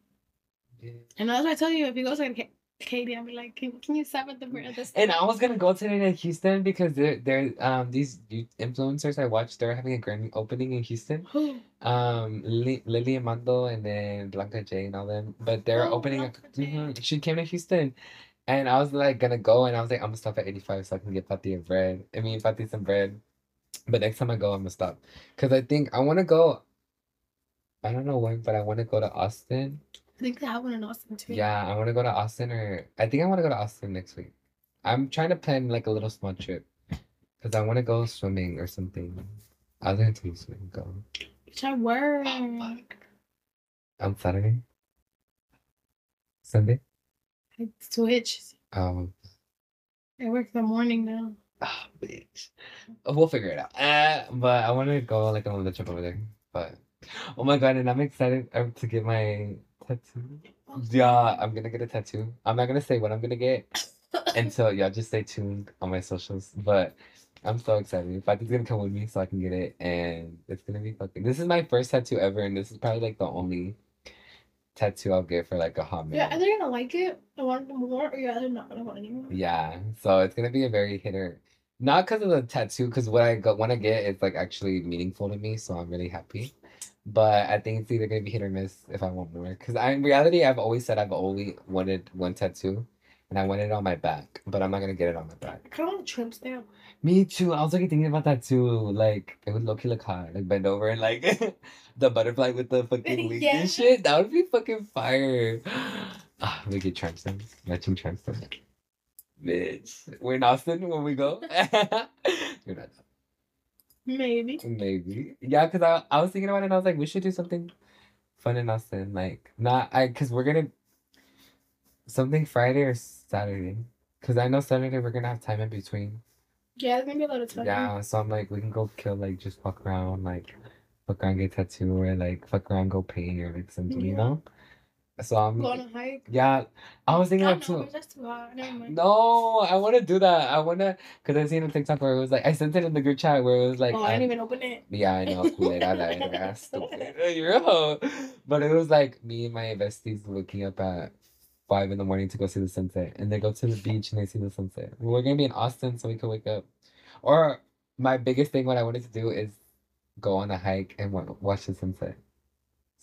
A: Yeah.
B: And that's why I tell you, if you go to Katy, I'll be like, can, can you stop at the this?
A: And I was gonna go today to Houston because they're they're um these influencers I watched they're having a grand opening in Houston.
B: Who?
A: Um, Lily, Lily Amando and then Blanca J and all them, but they're
B: Oh,
A: opening. A. Mhm, She came to Houston, and I was like gonna go, and I was like I'm gonna stop at 85 so I can get Pati and bread. I mean Pati some bread, but next time I go I'm gonna stop, cause I think I want to go. I don't know when, but I want to go to Austin.
B: I think they have one in Austin too.
A: Yeah, I want to go to Austin, or I think I want to go to Austin next week. I'm trying to plan like a little small trip, cause I want to go swimming or something. I was gonna take swimming go
B: Which I work.
A: on Saturday, Sunday.
B: I switch.
A: Um,
B: I work the morning now.
A: ah, bitch. We'll figure it out. Uh, but I want to go like on the trip over there. But oh my god, and I'm excited uh, to get my tattoo. Yeah, I'm gonna get a tattoo. I'm not gonna say what I'm gonna get until y'all just stay tuned on my socials. But I'm so excited. Fati's gonna come with me so I can get it, and it's gonna be fucking. This is my first tattoo ever, and this is probably like the only tattoo I'll get for like a hot minute.
B: You're
A: minute.
B: gonna like it and want more, or you're either not gonna want anymore.
A: Yeah, so it's gonna be a very hitter. Not because of the tattoo, because what I go want to get is like actually meaningful to me, so I'm really happy. But I think it's either gonna be hit or miss if I want more. Because I, in reality, I've always said I've only wanted one tattoo, and I wanted it on my back, but I'm not gonna get it on my back.
B: I kind of want a tramp stamp.
A: Me too. I was like thinking about that too. Like it would look look hot. Like bend over and like the butterfly with the fucking wings
B: Yeah.
A: and shit. That would be fucking fire. Ah, we get tramp stamps. Matching tramp stamps. Bitch. We're in Austin when we go. You're not.
B: Maybe.
A: Maybe. Yeah, because I, I was thinking about it and I was like, we should do something fun in Austin. Like, not, I, because we're going to, something Friday or Saturday. Because I know Saturday we're going to have time in between.
B: Yeah, there's gonna be a lot of time.
A: Yeah, so I'm like, we can go kill, like, just fuck around, like, fuck around, get tattoo, or like, fuck around, go paint, or like something, you know? So I'm,
B: Go on a hike.
A: yeah, I was thinking
B: Oh,
A: about
B: no,
A: too.
B: that's too hot. Never mind.
A: No, I want to do that. I want to, because I seen a TikTok where it was like, I sent it in the group chat where it was like,
B: oh, I
A: um,
B: didn't even open it.
A: Yeah, I know. Kool-Aid. I lied. I stupid. Hoe. But it was like me and my besties looking up at five in the morning to go see the sunset, and they go to the beach and they see the sunset. We're gonna be in Austin, so we can wake up. Or my biggest thing, what I wanted to do is go on a hike and watch the sunset.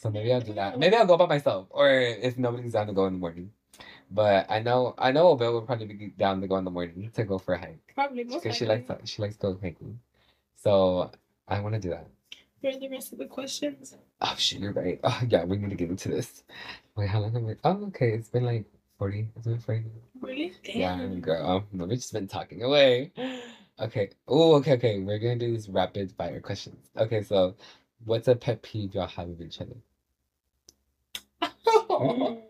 A: So maybe I'll do that. Maybe I'll go by myself, or if nobody's down to go in the morning. But I know I know Bill would probably be down to go in the morning to go for a hike
B: Probably
A: because she likes she likes to go hiking. So I want to do that.
B: For the rest of the questions.
A: Oh shit, you're right. Oh yeah, we need to get into this. Wait, how long have we? Oh, okay, it's been like forty. It's been forty.
B: Really? Damn.
A: Yeah, girl. No, we've just been talking away. Okay. Oh, okay, okay. We're gonna do these rapid fire questions. Okay, so what's a pet peeve y'all have of each other? Mm.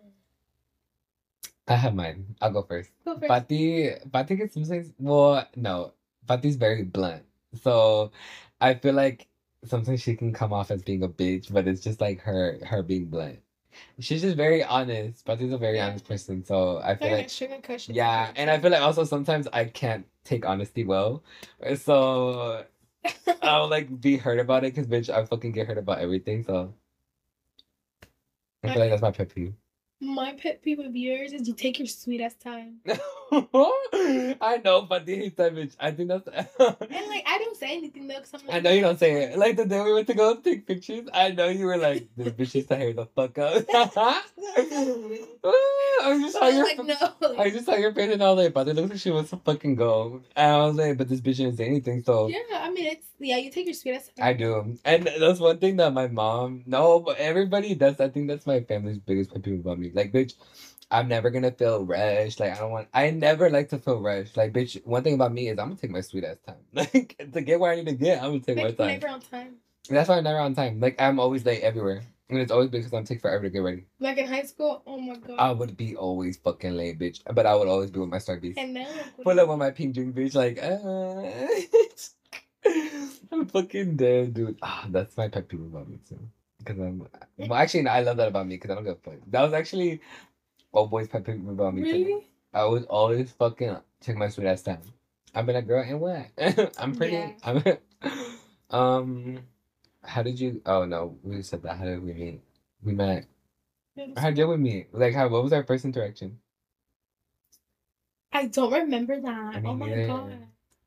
A: I have mine. I'll go first.
B: Go first.
A: Pati, Pati gets sometimes. Well, no, Pati's very blunt. So I feel like sometimes she can come off as being a bitch, but it's just like her her being blunt. She's just very honest. Pati's a very
B: Yeah.
A: honest person, so I feel
B: Very
A: like
B: cushion.
A: yeah, and I feel like also sometimes I can't take honesty well, so I'll like be hurt about it because bitch, I fucking get hurt about everything. So I feel like that's my pet peeve.
B: My pet peeve of yours is you take your sweet ass time.
A: I know, but that bitch. I think that's.
B: And like I don't say anything though, cause I'm like,
A: I know you don't say it. Like the day we went to go take pictures, I know you were like, "This bitch needs to hurry the fuck up." I just saw your.
B: like no.
A: I just saw your face and I was like, "But it looks like she wants to fucking go." And I was like, "But this bitch didn't say anything." So
B: yeah, I mean it's yeah. You take your sweet ass.
A: I do, and that's one thing that my mom. No, but everybody. That's I think that's my family's biggest pet peeve about me. Like, bitch, I'm never gonna feel rushed. Like, I don't want. I never like to feel rushed. Like, bitch, one thing about me is I'm gonna take my sweet ass time. Like to get where I need to get, I'm gonna take my time.
B: never on time.
A: That's why I'm never on time. Like, I'm always late everywhere, and it's always because I'm take forever to get ready.
B: Like in high school, oh my god.
A: I would be always fucking late, bitch. But I would always be with my Starbies.
B: and like,
A: Pull up on my pink drink, bitch. Like, uh, I'm fucking dead, dude. Ah, that's my pet peeve about me too. Because I'm, well, actually, no, I love that about me because I don't give a fuck. That was actually old boy's pet peeve about me too.
B: really?
A: I was always fucking take my sweet ass time. I've been a girl and what? I'm pretty.
B: Yeah.
A: I'm. um, how did you? Oh no, we said that. How did we meet? We met. How did we meet? Like, how? What was our first interaction?
B: I don't remember that.
A: I mean,
B: oh my
A: neither.
B: god.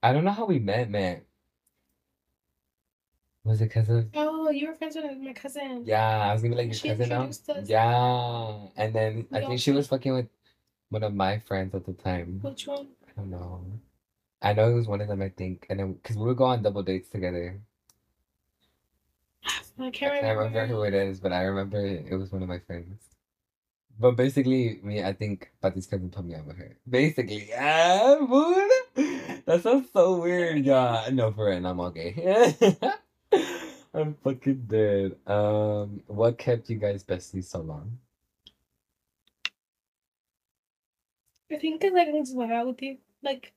A: I don't know how we met, man. Was it because of?
B: Oh, you were friends with my cousin.
A: Yeah, I was gonna be like your
B: She
A: cousin now.
B: us.
A: Yeah, and then I think she was fucking with one of my friends at the time.
B: Which one?
A: I don't know. I know it was one of them. I think, and then because we would go on double dates together.
B: I can't
A: I
B: can't remember.
A: remember who it is, but I remember it, it was one of my friends. But basically, me, I think Pati's cousin put me on with her. Basically, yeah, mood. That sounds so weird. Yeah, no, for it, I'm okay. I'm fucking dead. Um, what kept you guys besties so long?
B: I think because like I can just vibe out with you. Like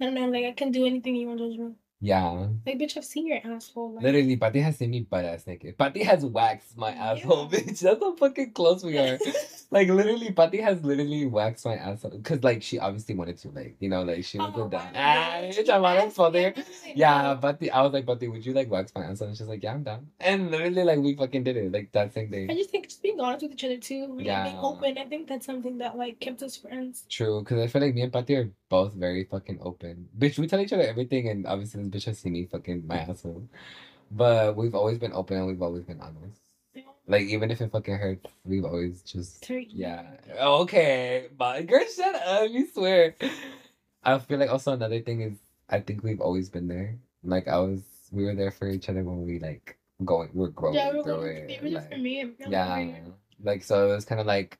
B: I don't know, like I can do anything you want to do.
A: Yeah.
B: Like, bitch, I've seen your asshole. Like,
A: Literally, Pati has seen me butt ass naked. Pati has waxed my asshole,
B: Yeah.
A: bitch. That's how fucking close we are. like literally, Pati has literally waxed my asshole because like she obviously wanted to, like you know, like she was
B: Oh,
A: down. Ah, bitch, I'm on for there.
B: I'm gonna say
A: Yeah. Pati, I was like, Pati, would you like wax my asshole? And she's like, yeah, I'm down. And literally, like we fucking did it, like that same day.
B: I just think just being honest with each other too, like being open. I think that's something that like kept us friends.
A: True, because I feel like me and Pati are both very fucking open. Bitch, we tell each other everything, and obviously bitch has seen me fucking my asshole. But we've always been open and we've always been honest. Like even if it fucking hurts, we've always just yeah. Okay, but girl, shut up! You swear. I feel like also another thing is I think we've always been there. Like I was, we were there for each other when we like going, we're growing
B: Yeah, we're
A: through
B: going,
A: it. like-
B: for me.
A: Yeah, like so it was kind of like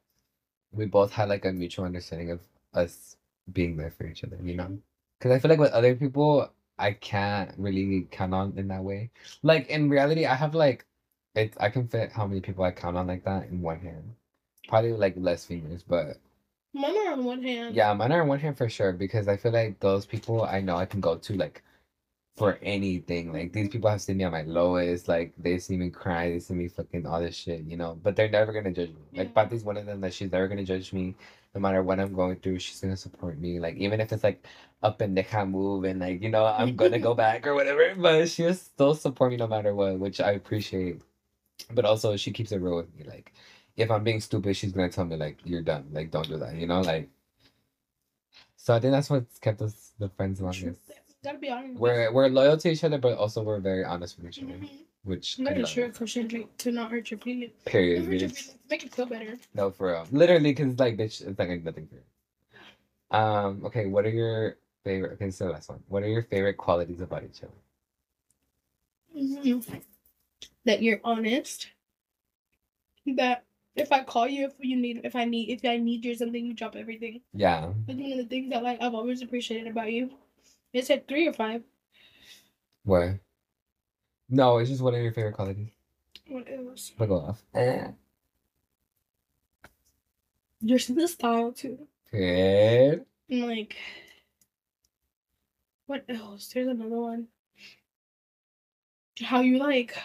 A: we both had like a mutual understanding of us being there for each other, you know? Because I feel like with other people, I can't really count on in that way. Like in reality, I have like it. I can fit how many people I count on like that in one hand. Probably like less fingers, but
B: Mine are on one hand.
A: yeah, mine are in one hand for sure because I feel like those people I know I can go to like for anything. Like these people have seen me at my lowest. Like they see me cry, they see me fucking all this shit, you know. But they're never gonna judge me. Like
B: Yeah.
A: Pati's one of them that she's never gonna judge me, no matter what I'm going through. She's gonna support me. Like even if it's like up and neck move and like you know I'm gonna go back or whatever. But she'll still support me no matter what, which I appreciate. But also she keeps it real with me. Like if I'm being stupid, she's gonna tell me like you're done. Like don't do that. You know like. So I think that's what's kept us the friends longest.
B: Gotta be honest.
A: We're we're loyal to each other, but also we're very honest with each other,
B: Mhm.
A: which
B: I'm
A: not
B: sure for sure to, to not hurt your feelings.
A: Period.
B: Your feelings. Make it feel better.
A: No, for real. Literally, because like, bitch, it's like nothing for you. Um. Okay. What are your favorite? Okay, so the last one. What are your favorite qualities about each other?
B: Mhm. That you're honest. That if I call you, if you need, if I need, if I need you or something, you drop everything.
A: Yeah.
B: That's one of the things that like I've always appreciated about you. It said three or five.
A: What? No, it's just one of your favorite qualities.
B: What else?
A: But go off. Eh.
B: Your sense of style too.
A: Good.
B: And like, what else? There's another one. How you like?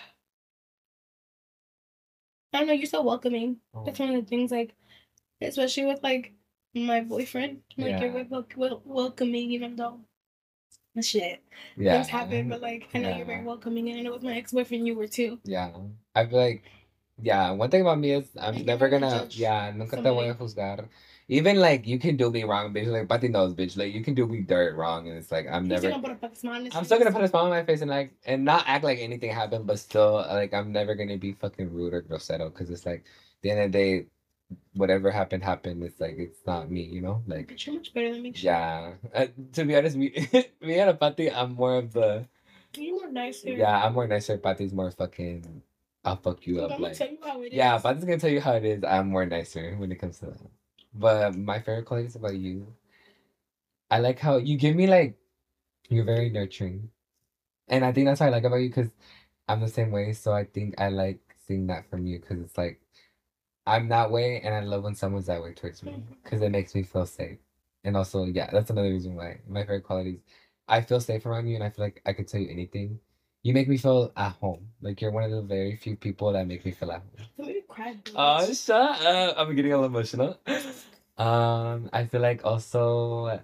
B: I don't know. You're so welcoming.
A: Oh,
B: That's one of the things. Like, especially with like my boyfriend. Like
A: Yeah.
B: you're like wel- wel- welcoming, even though shit
A: Yeah.
B: things happen. But like, I know you're very welcoming, and I know with my ex boyfriend you were too.
A: Yeah. I feel like, yeah, one thing about me is I'm
B: Like,
A: never gonna, yeah, nunca te voy a juzgar. Even like, you can do me wrong, bitch. Like, Pati knows, bitch. Like, you can do me dirt wrong, and it's like, I'm
B: He's
A: never,
B: gonna put a smile on his
A: I'm still gonna put a smile on my face and like, and not act like anything happened, but still, like, I'm never gonna be fucking rude or grosero, because it's like, at the end of the day, whatever happened, happened. It's like, it's not me, you know? Like,
B: you're much better than me.
A: yeah. Uh, to be honest, me, me and Pati, I'm more of the,
B: You're more nicer.
A: yeah, I'm more nicer. Pati's more fucking, I'll fuck you up,
B: I'm
A: like.
B: tell you how it is.
A: Yeah, Pati's gonna tell you how it is. I'm more nicer when it comes to that. But my favorite qualities about you, I like how you give me like, you're very nurturing, and I think that's what I like about you because I'm the same way. So I think I like seeing that from you because it's like, I'm that way, and I love when someone's that way towards me because it makes me feel safe. And also, yeah, that's another reason why my favorite qualities. I feel safe around you, and I feel like I could tell you anything. You make me feel at home. Like you're one of the very few people that make me feel at home.
B: Don't make me cry. bitch.
A: Oh, shut up. I'm getting a little emotional. Um, I feel like also,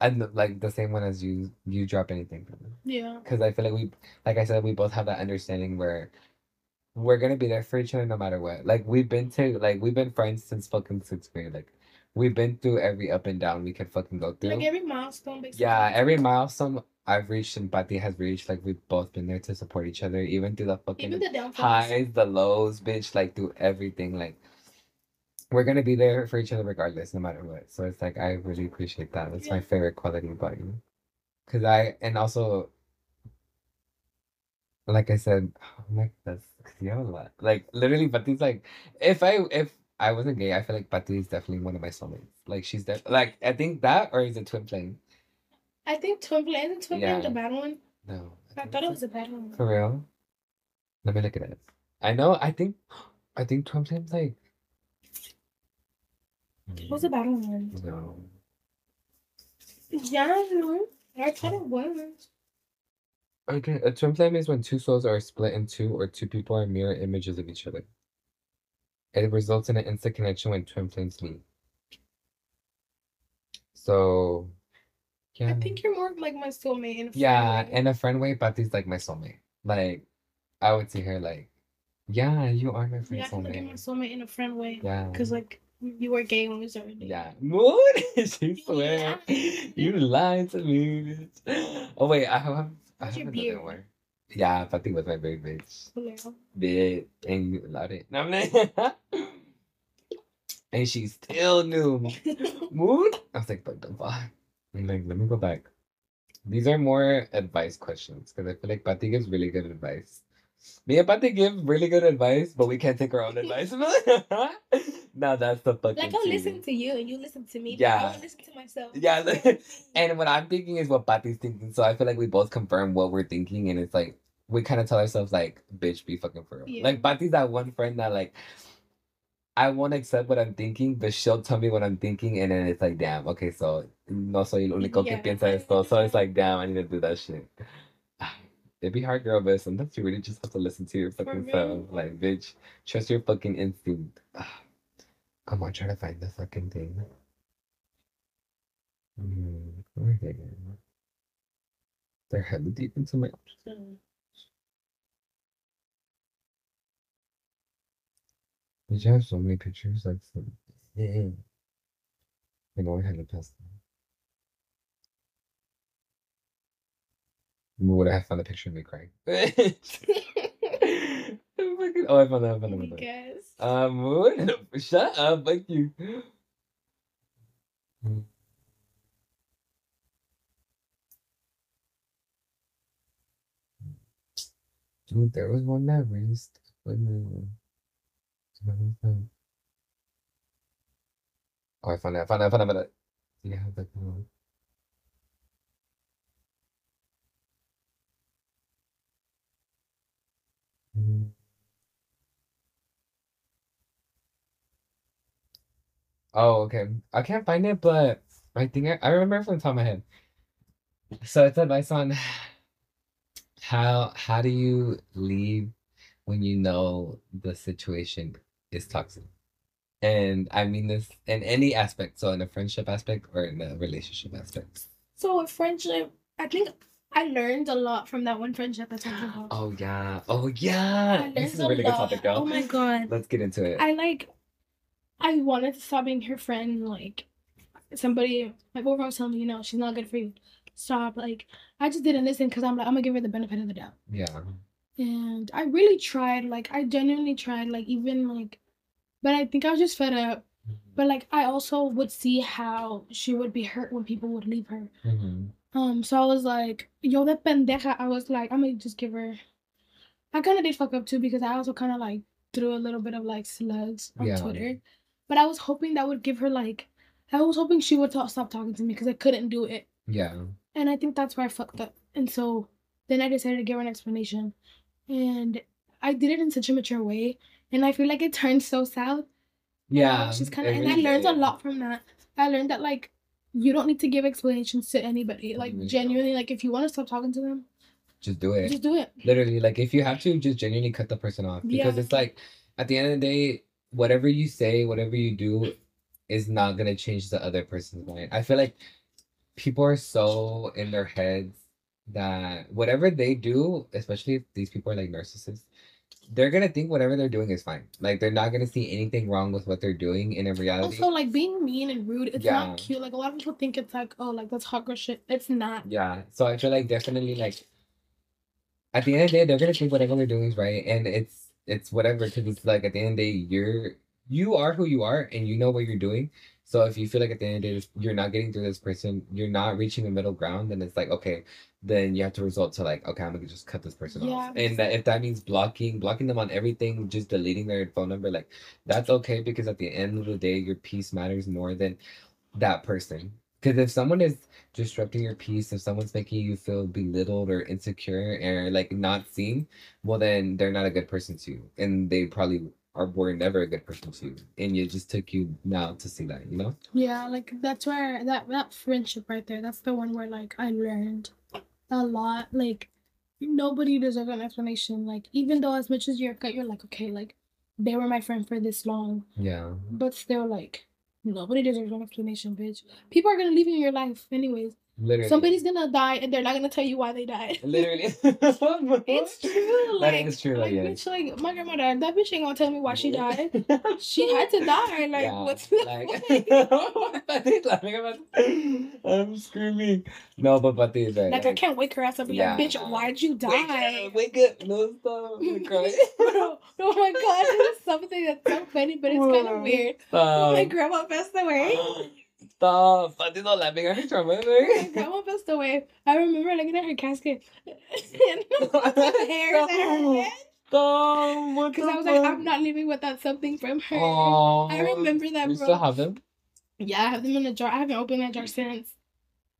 A: and like the same one as you, you drop anything from me.
B: yeah.
A: Because I feel like we, like I said, we both have that understanding where we're gonna be there for each other no matter what. Like we've been to, like we've been friends since fucking sixth grade. Like we've been through every up and down we could fucking go through.
B: Like every milestone, basically.
A: Yeah, every milestone I've reached and Pati has reached, like we've both been there to support each other, even through the fucking
B: Even the downfalls.
A: highs, the lows, bitch, like through everything. Like we're gonna be there for each other regardless, no matter what. So it's like I really appreciate that. That's my favorite quality about you. Cause I and also like I said, oh I'm like that's cause you have a lot. Like literally Pati's like if I if I wasn't gay, I feel like Pati is definitely one of my soulmates. Like she's def- like I think that or is it twin flame?
B: I think Twin Flame, isn't Twin Flame
A: Yeah.
B: the bad one?
A: No.
B: I
A: think
B: thought it was a bad one.
A: For real? Let me look at it. I know. I think. I think Twin Flame's like.
B: Was a bad one.
A: No.
B: Yeah, no. I thought it was.
A: Okay, a twin flame is when two souls are split in two or two people are mirror images of each other. It results in an instant connection when twin flames meet. So, yeah.
B: I think you're more like my soulmate in a
A: Yeah,
B: friend way.
A: in a friend way, Pati's like my soulmate. Like, I would see her like, yeah, you are my friend
B: Yeah, feel like my
A: soulmate.
B: soulmate in a friend way.
A: Yeah.
B: Because like you were gay when we started.
A: Yeah. What? she swear. You lied to me. Oh wait, I have I have
B: your
A: another
B: beard?
A: one. Yeah, Pati was my very bitch.
B: Hilarious.
A: Bit and you allowed it. No, I'm not- and she still knew. Mood? I was like, but the fuck. I'm like, let me go back. These are more advice questions because I feel like Pati gives really good advice. Me and Pati give really good advice, but we can't take our own advice. now that's the fucking.
B: Like I'll
A: tea.
B: listen to you and you listen to me.
A: Yeah.
B: I listen to myself.
A: Yeah, like- And what I'm thinking is what Pati's thinking. So I feel like we both confirm what we're thinking, and it's like we kind of tell ourselves like, "Bitch, be fucking for real."
B: Yeah.
A: Like Pati's that one friend that like I won't accept what I'm thinking, but she'll tell me what I'm thinking, and then it's like, damn, okay, so no soy el único que
B: Yeah,
A: piensa
B: I
A: esto. So it's like, damn, I need to do that shit. It'd be hard, girl, but sometimes you really just have to listen to your fucking self. Like, bitch, trust your fucking instinct. Come on, try to find the fucking thing. Hmm, okay. They're hella deep into my.
B: Mm.
A: Did you have so many pictures? Like, so... yeah. I know I had to pass them. Would I have found a picture of me crying? Fucking- oh, I found that. I found that. I
B: I
A: found that.
B: guess.
A: Um, what? Shut up, thank you. Dude, there was one that raised. When, when was that? Oh, I found it. I found it. I found it. I found it. Yeah, but no. Mm. Mm-hmm. Oh, okay. I can't find it, but I think I, I remember from the top of my head. So it's advice on how how do you leave when you know the situation is toxic? And I mean this in any aspect, so in a friendship aspect or in a relationship aspect.
B: So a friendship, I think I learned a lot from that one friendship I talked about.
A: Oh yeah. Oh yeah. This is a really good topic, girl.
B: Oh my god.
A: Let's get into it.
B: I like I wanted to stop being her friend, like somebody my boyfriend was telling me, you know, she's not good for you. Stop. Like I just didn't listen because I'm like, I'm gonna give her the benefit of the doubt.
A: Yeah.
B: And I really tried, like I genuinely tried, like even like but I think I was just fed up. But like I also would see how she would be hurt when people would leave her.
A: hmm
B: Um, so I was like, yo, that pendeja. I was like, I'm gonna just give her. I kind of did fuck up too because I also kind of like threw a little bit of like slugs on
A: Yeah.
B: Twitter. But I was hoping that would give her like, I was hoping she would stop talking to me because I couldn't do it.
A: Yeah.
B: And I think that's where I fucked up. And so then I decided to give her an explanation. And I did it in such a mature way. And I feel like it turned so south.
A: Yeah.
B: She's kind of, and
A: really
B: I learned a lot from that. I learned that like, you don't need to give explanations to anybody. Like
A: really don't.
B: genuinely, like if you want to stop talking to them,
A: Just do it.
B: just do it.
A: Literally, like if you have to, just genuinely cut the person off because
B: Yeah.
A: it's like at the end of the day, whatever you say, whatever you do, is not gonna change the other person's mind. I feel like people are so in their heads that whatever they do, especially if these people are like narcissists, they're gonna think whatever they're doing is fine. Like they're not gonna see anything wrong with what they're doing, in a reality,
B: Also, like being mean and rude, it's
A: Yeah.
B: not cute. Like a lot of people think it's like, oh, like that's hot girl shit. It's not.
A: Yeah. So I feel like definitely like at the end of the day, they're gonna think whatever they're doing is right, and it's it's whatever because it's like at the end of the day, you're you are who you are, and you know what you're doing. So if you feel like at the end of the day you're not getting through this person, you're not reaching a middle ground, then it's like okay, then you have to resort to like okay, I'm gonna just cut this person
B: Yeah,
A: off, and that if that means blocking, blocking them on everything, just deleting their phone number, like that's okay because at the end of the day, your peace matters more than that person. Because if someone is disrupting your peace, if someone's making you feel belittled or insecure or like not seen, well then they're not a good person to you, and they probably are were never a good person to you, and it just took you now to see that, you know?
B: Yeah, like that's where that that friendship right there. That's the one where like I learned a lot. Like nobody deserves an explanation. Like even though as much as you're cut, you're like, okay, like they were my friend for this long,
A: Yeah.
B: but still, like nobody deserves an explanation, bitch. People are gonna leave you in your life anyways.
A: Literally.
B: Somebody's gonna die, and they're not gonna tell you why they died.
A: Literally.
B: It's true.
A: That
B: Like,
A: is true,
B: Like,
A: yes.
B: bitch, like my grandmother, that bitch ain't gonna tell me why she died. She had to die. Like,
A: Yeah,
B: what's the
A: like,
B: point?
A: Pati's laughing about I'm screaming. No, but is right.
B: Like, I can't wake her ass up and
A: Yeah.
B: like, bitch, why'd you die?
A: Wake up, wake up. No, stop.
B: Bro, oh my god, this is something that's so funny, but it's kind of weird. When my grandma passed away.
A: Stop. Pati's not laughing at her trauma.
B: My grandma passed away. I remember looking at her casket and the hairs in her head.
A: Stop.
B: Because I was like. I'm not leaving without something from her.
A: Aw.
B: I remember that,
A: You
B: bro.
A: still have them?
B: Yeah, I have them in a jar. I haven't opened that jar since.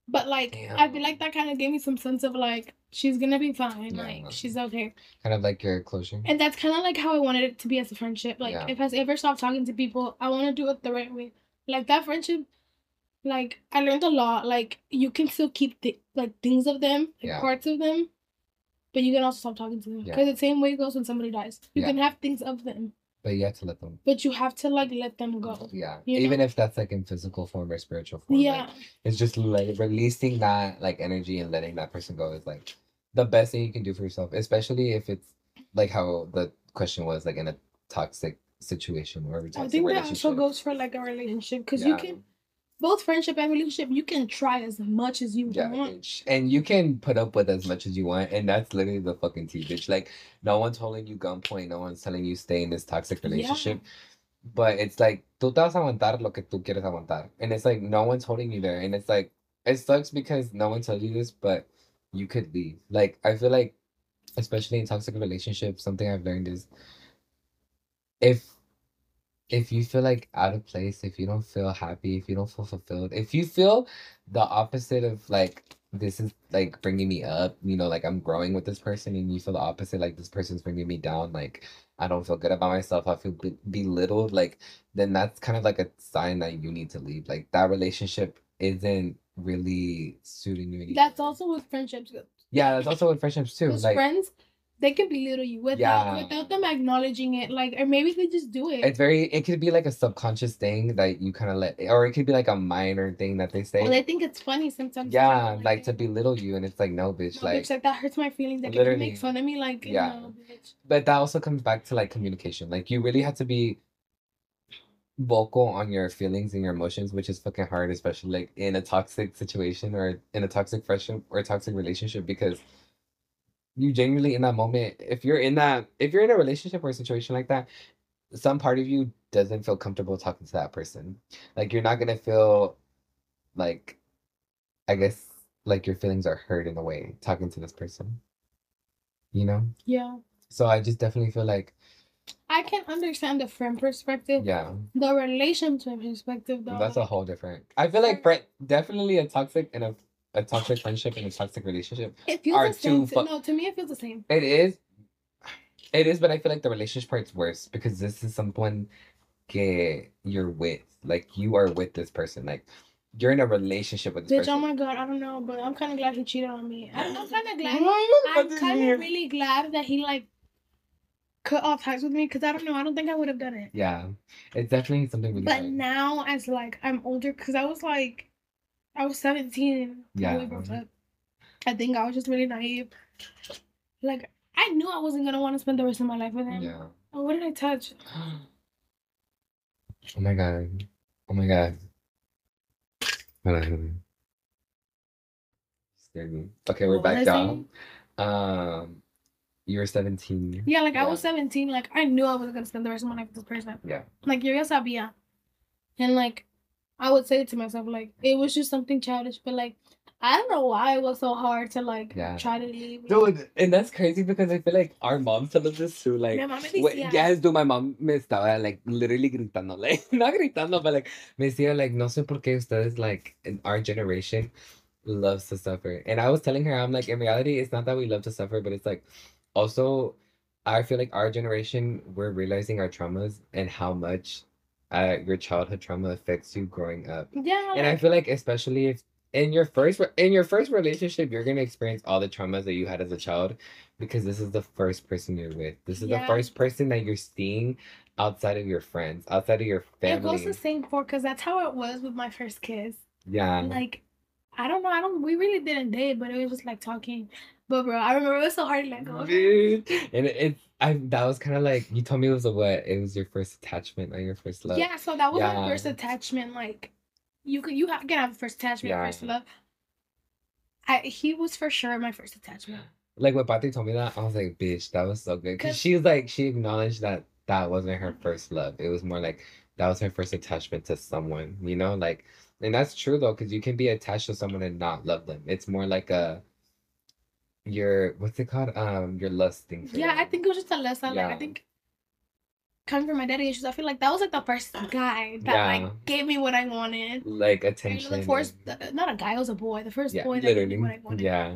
B: But like, I feel like that kind of gave me some sense of like, she's gonna be fine.
A: Yeah.
B: Like, she's okay.
A: Kind of like your closure.
B: And that's kind of like how I wanted it to be as a friendship. Like,
A: Yeah.
B: if I ever stop talking to people, I want to do it the right way. Like that friendship, like I learned a lot. Like you can still keep th- like things of them, like
A: Yeah.
B: parts of them, but you can also stop talking to them.
A: Yeah.
B: Because the same way it goes when somebody dies. You
A: Yeah.
B: can have things of them,
A: But you have to let them.
B: but you have to like let them go.
A: Yeah. Even
B: know?
A: if that's like in physical form or spiritual form. like,
B: Yeah,
A: it's just like releasing that like energy and letting that person go is like the best thing you can do for yourself, especially if it's like how the question was like in a toxic situation or a
B: I
A: toxic I
B: think that also goes for like a relationship because you can both friendship and relationship you can try as much as you
A: Yeah,
B: want.
A: And you can put up with as much as you want, and that's literally the fucking tea, bitch. Like, no one's holding you gunpoint, no one's telling you stay in this toxic
B: Yeah.
A: relationship. But it's like, tú te vas a aguantar lo que tú quieres aguantar. And it's like, no one's holding you there. And it's like, it sucks because no one tells you this, but you could leave. Like, I feel like, especially in toxic relationships, something I've learned is if if you feel like out of place, if you don't feel happy, if you don't feel fulfilled, if you feel the opposite of like this is like bringing me up, you know, like I'm growing with this person, and you feel the opposite, like this person's bringing me down, like I don't feel good about myself, I feel be- belittled, like then that's kind of like a sign that you need to leave. Like that relationship isn't really suiting you anymore.
B: That's also with friendships.
A: yeah, that's also with friendships too. Like
B: friends, they can belittle you without
A: Yeah.
B: without them acknowledging it. Like, or maybe they just do it.
A: it's very, it could be like a subconscious thing that you kind of let, or it could be like a minor thing that they say.
B: Or they think it's funny sometimes.
A: Yeah, like to belittle you, and it's like, no, bitch.
B: No,
A: Like,
B: bitch, like that hurts my feelings. Like you
A: Literally.
B: make fun of me, like
A: Yeah.
B: no, bitch.
A: but that also comes back to like communication. Like, you really have to be vocal on your feelings and your emotions, which is fucking hard, especially like in a toxic situation or in a toxic friendship or a toxic relationship, because you genuinely in that moment, if you're in that, if you're in a relationship or a situation like that, some part of you doesn't feel comfortable talking to that person. Like, you're not gonna feel like, I guess, like your feelings are hurt in a way talking to this person. You know?
B: Yeah,
A: So I just definitely feel like,
B: I can understand the friend perspective.
A: yeah,
B: The relationship perspective, though.
A: that's a whole different. I feel like friend, definitely a toxic and a a toxic friendship and a toxic relationship.
B: It feels
A: are
B: the same.
A: two
B: to-
A: fu-
B: no, to me, it feels the same.
A: It is, it is, but I feel like the relationship part's worse because this is someone que you're with, like you are with this person, like you're in a relationship with this
B: Bitch, oh my god, I don't know, but I'm kind of glad he cheated on me. I'm, I'm kind of glad. I'm kind of really glad that he like cut off ties with me because I don't know. I don't think I would have done it.
A: Yeah, it's definitely something really.
B: But
A: hard.
B: now, as like I'm older, because I was like, I was 17 when
A: Yeah.
B: we broke up. I think I was just really naive. Like I knew I wasn't gonna want to spend the rest of my life with him.
A: Yeah.
B: Oh, what did I touch?
A: Oh my god. Oh my god. Hold on. Scared me. Okay, we're
B: What
A: back
B: I
A: down. Um, you were 17.
B: Yeah, like I was 17. Like I knew I wasn't gonna spend the rest of my life with this person.
A: Yeah.
B: Like yo ya sabía. And like I would say it to myself, like it was just something childish, but like I don't know why it was so hard to like
A: Yeah.
B: try to leave.
A: Dude, and that's crazy because I feel like our mom tell us this too. Like,
B: Mi mamá me
A: Wait, yes, dude, my mom me estaba like literally gritando, like not gritando, but like me decía like no sé por qué ustedes like in our generation loves to suffer. And I was telling her, I'm like, in reality, it's not that we love to suffer, but it's like also I feel like our generation we're realizing our traumas and how much uh, your childhood trauma affects you growing up.
B: Yeah,
A: And I feel like especially if in your first re- in your first relationship, you're gonna experience all the traumas that you had as a child because this is the first person you're with. This is the first person that you're seeing outside of your friends, outside of your family.
B: It goes the same for because that's how it was with my first kiss.
A: Yeah.
B: Like, I don't know. I don't. We really didn't date, but it was just like talking. But bro, I remember it was so hard to let go.
A: Dude. And it, it I that was kind of like you told me it was a what? It was your first attachment, like your first love.
B: Yeah, so that was
A: Yeah.
B: my first attachment. Like, you could you have, can have a first attachment,
A: Yeah.
B: first love. I he was for sure my first attachment.
A: Like when Pati told me that, I was like, bitch, that was so good.
B: Because
A: she was like, she acknowledged that that wasn't her first love. It was more like that was her first attachment to someone, you know? Like, and that's true though, because you can be attached to someone and not love them. It's more like a, you're, what's it called? Um, your lust thing. for
B: Yeah, I think it was just a lesson. Like
A: Yeah.
B: I think coming from my daddy issues, I feel like that was like the first guy that
A: Yeah.
B: like gave me what I wanted.
A: Like
B: You
A: attention.
B: the first,
A: and-
B: not a guy, it was a boy. The first
A: yeah,
B: boy that gave me
A: literally.
B: what I wanted.
A: Yeah.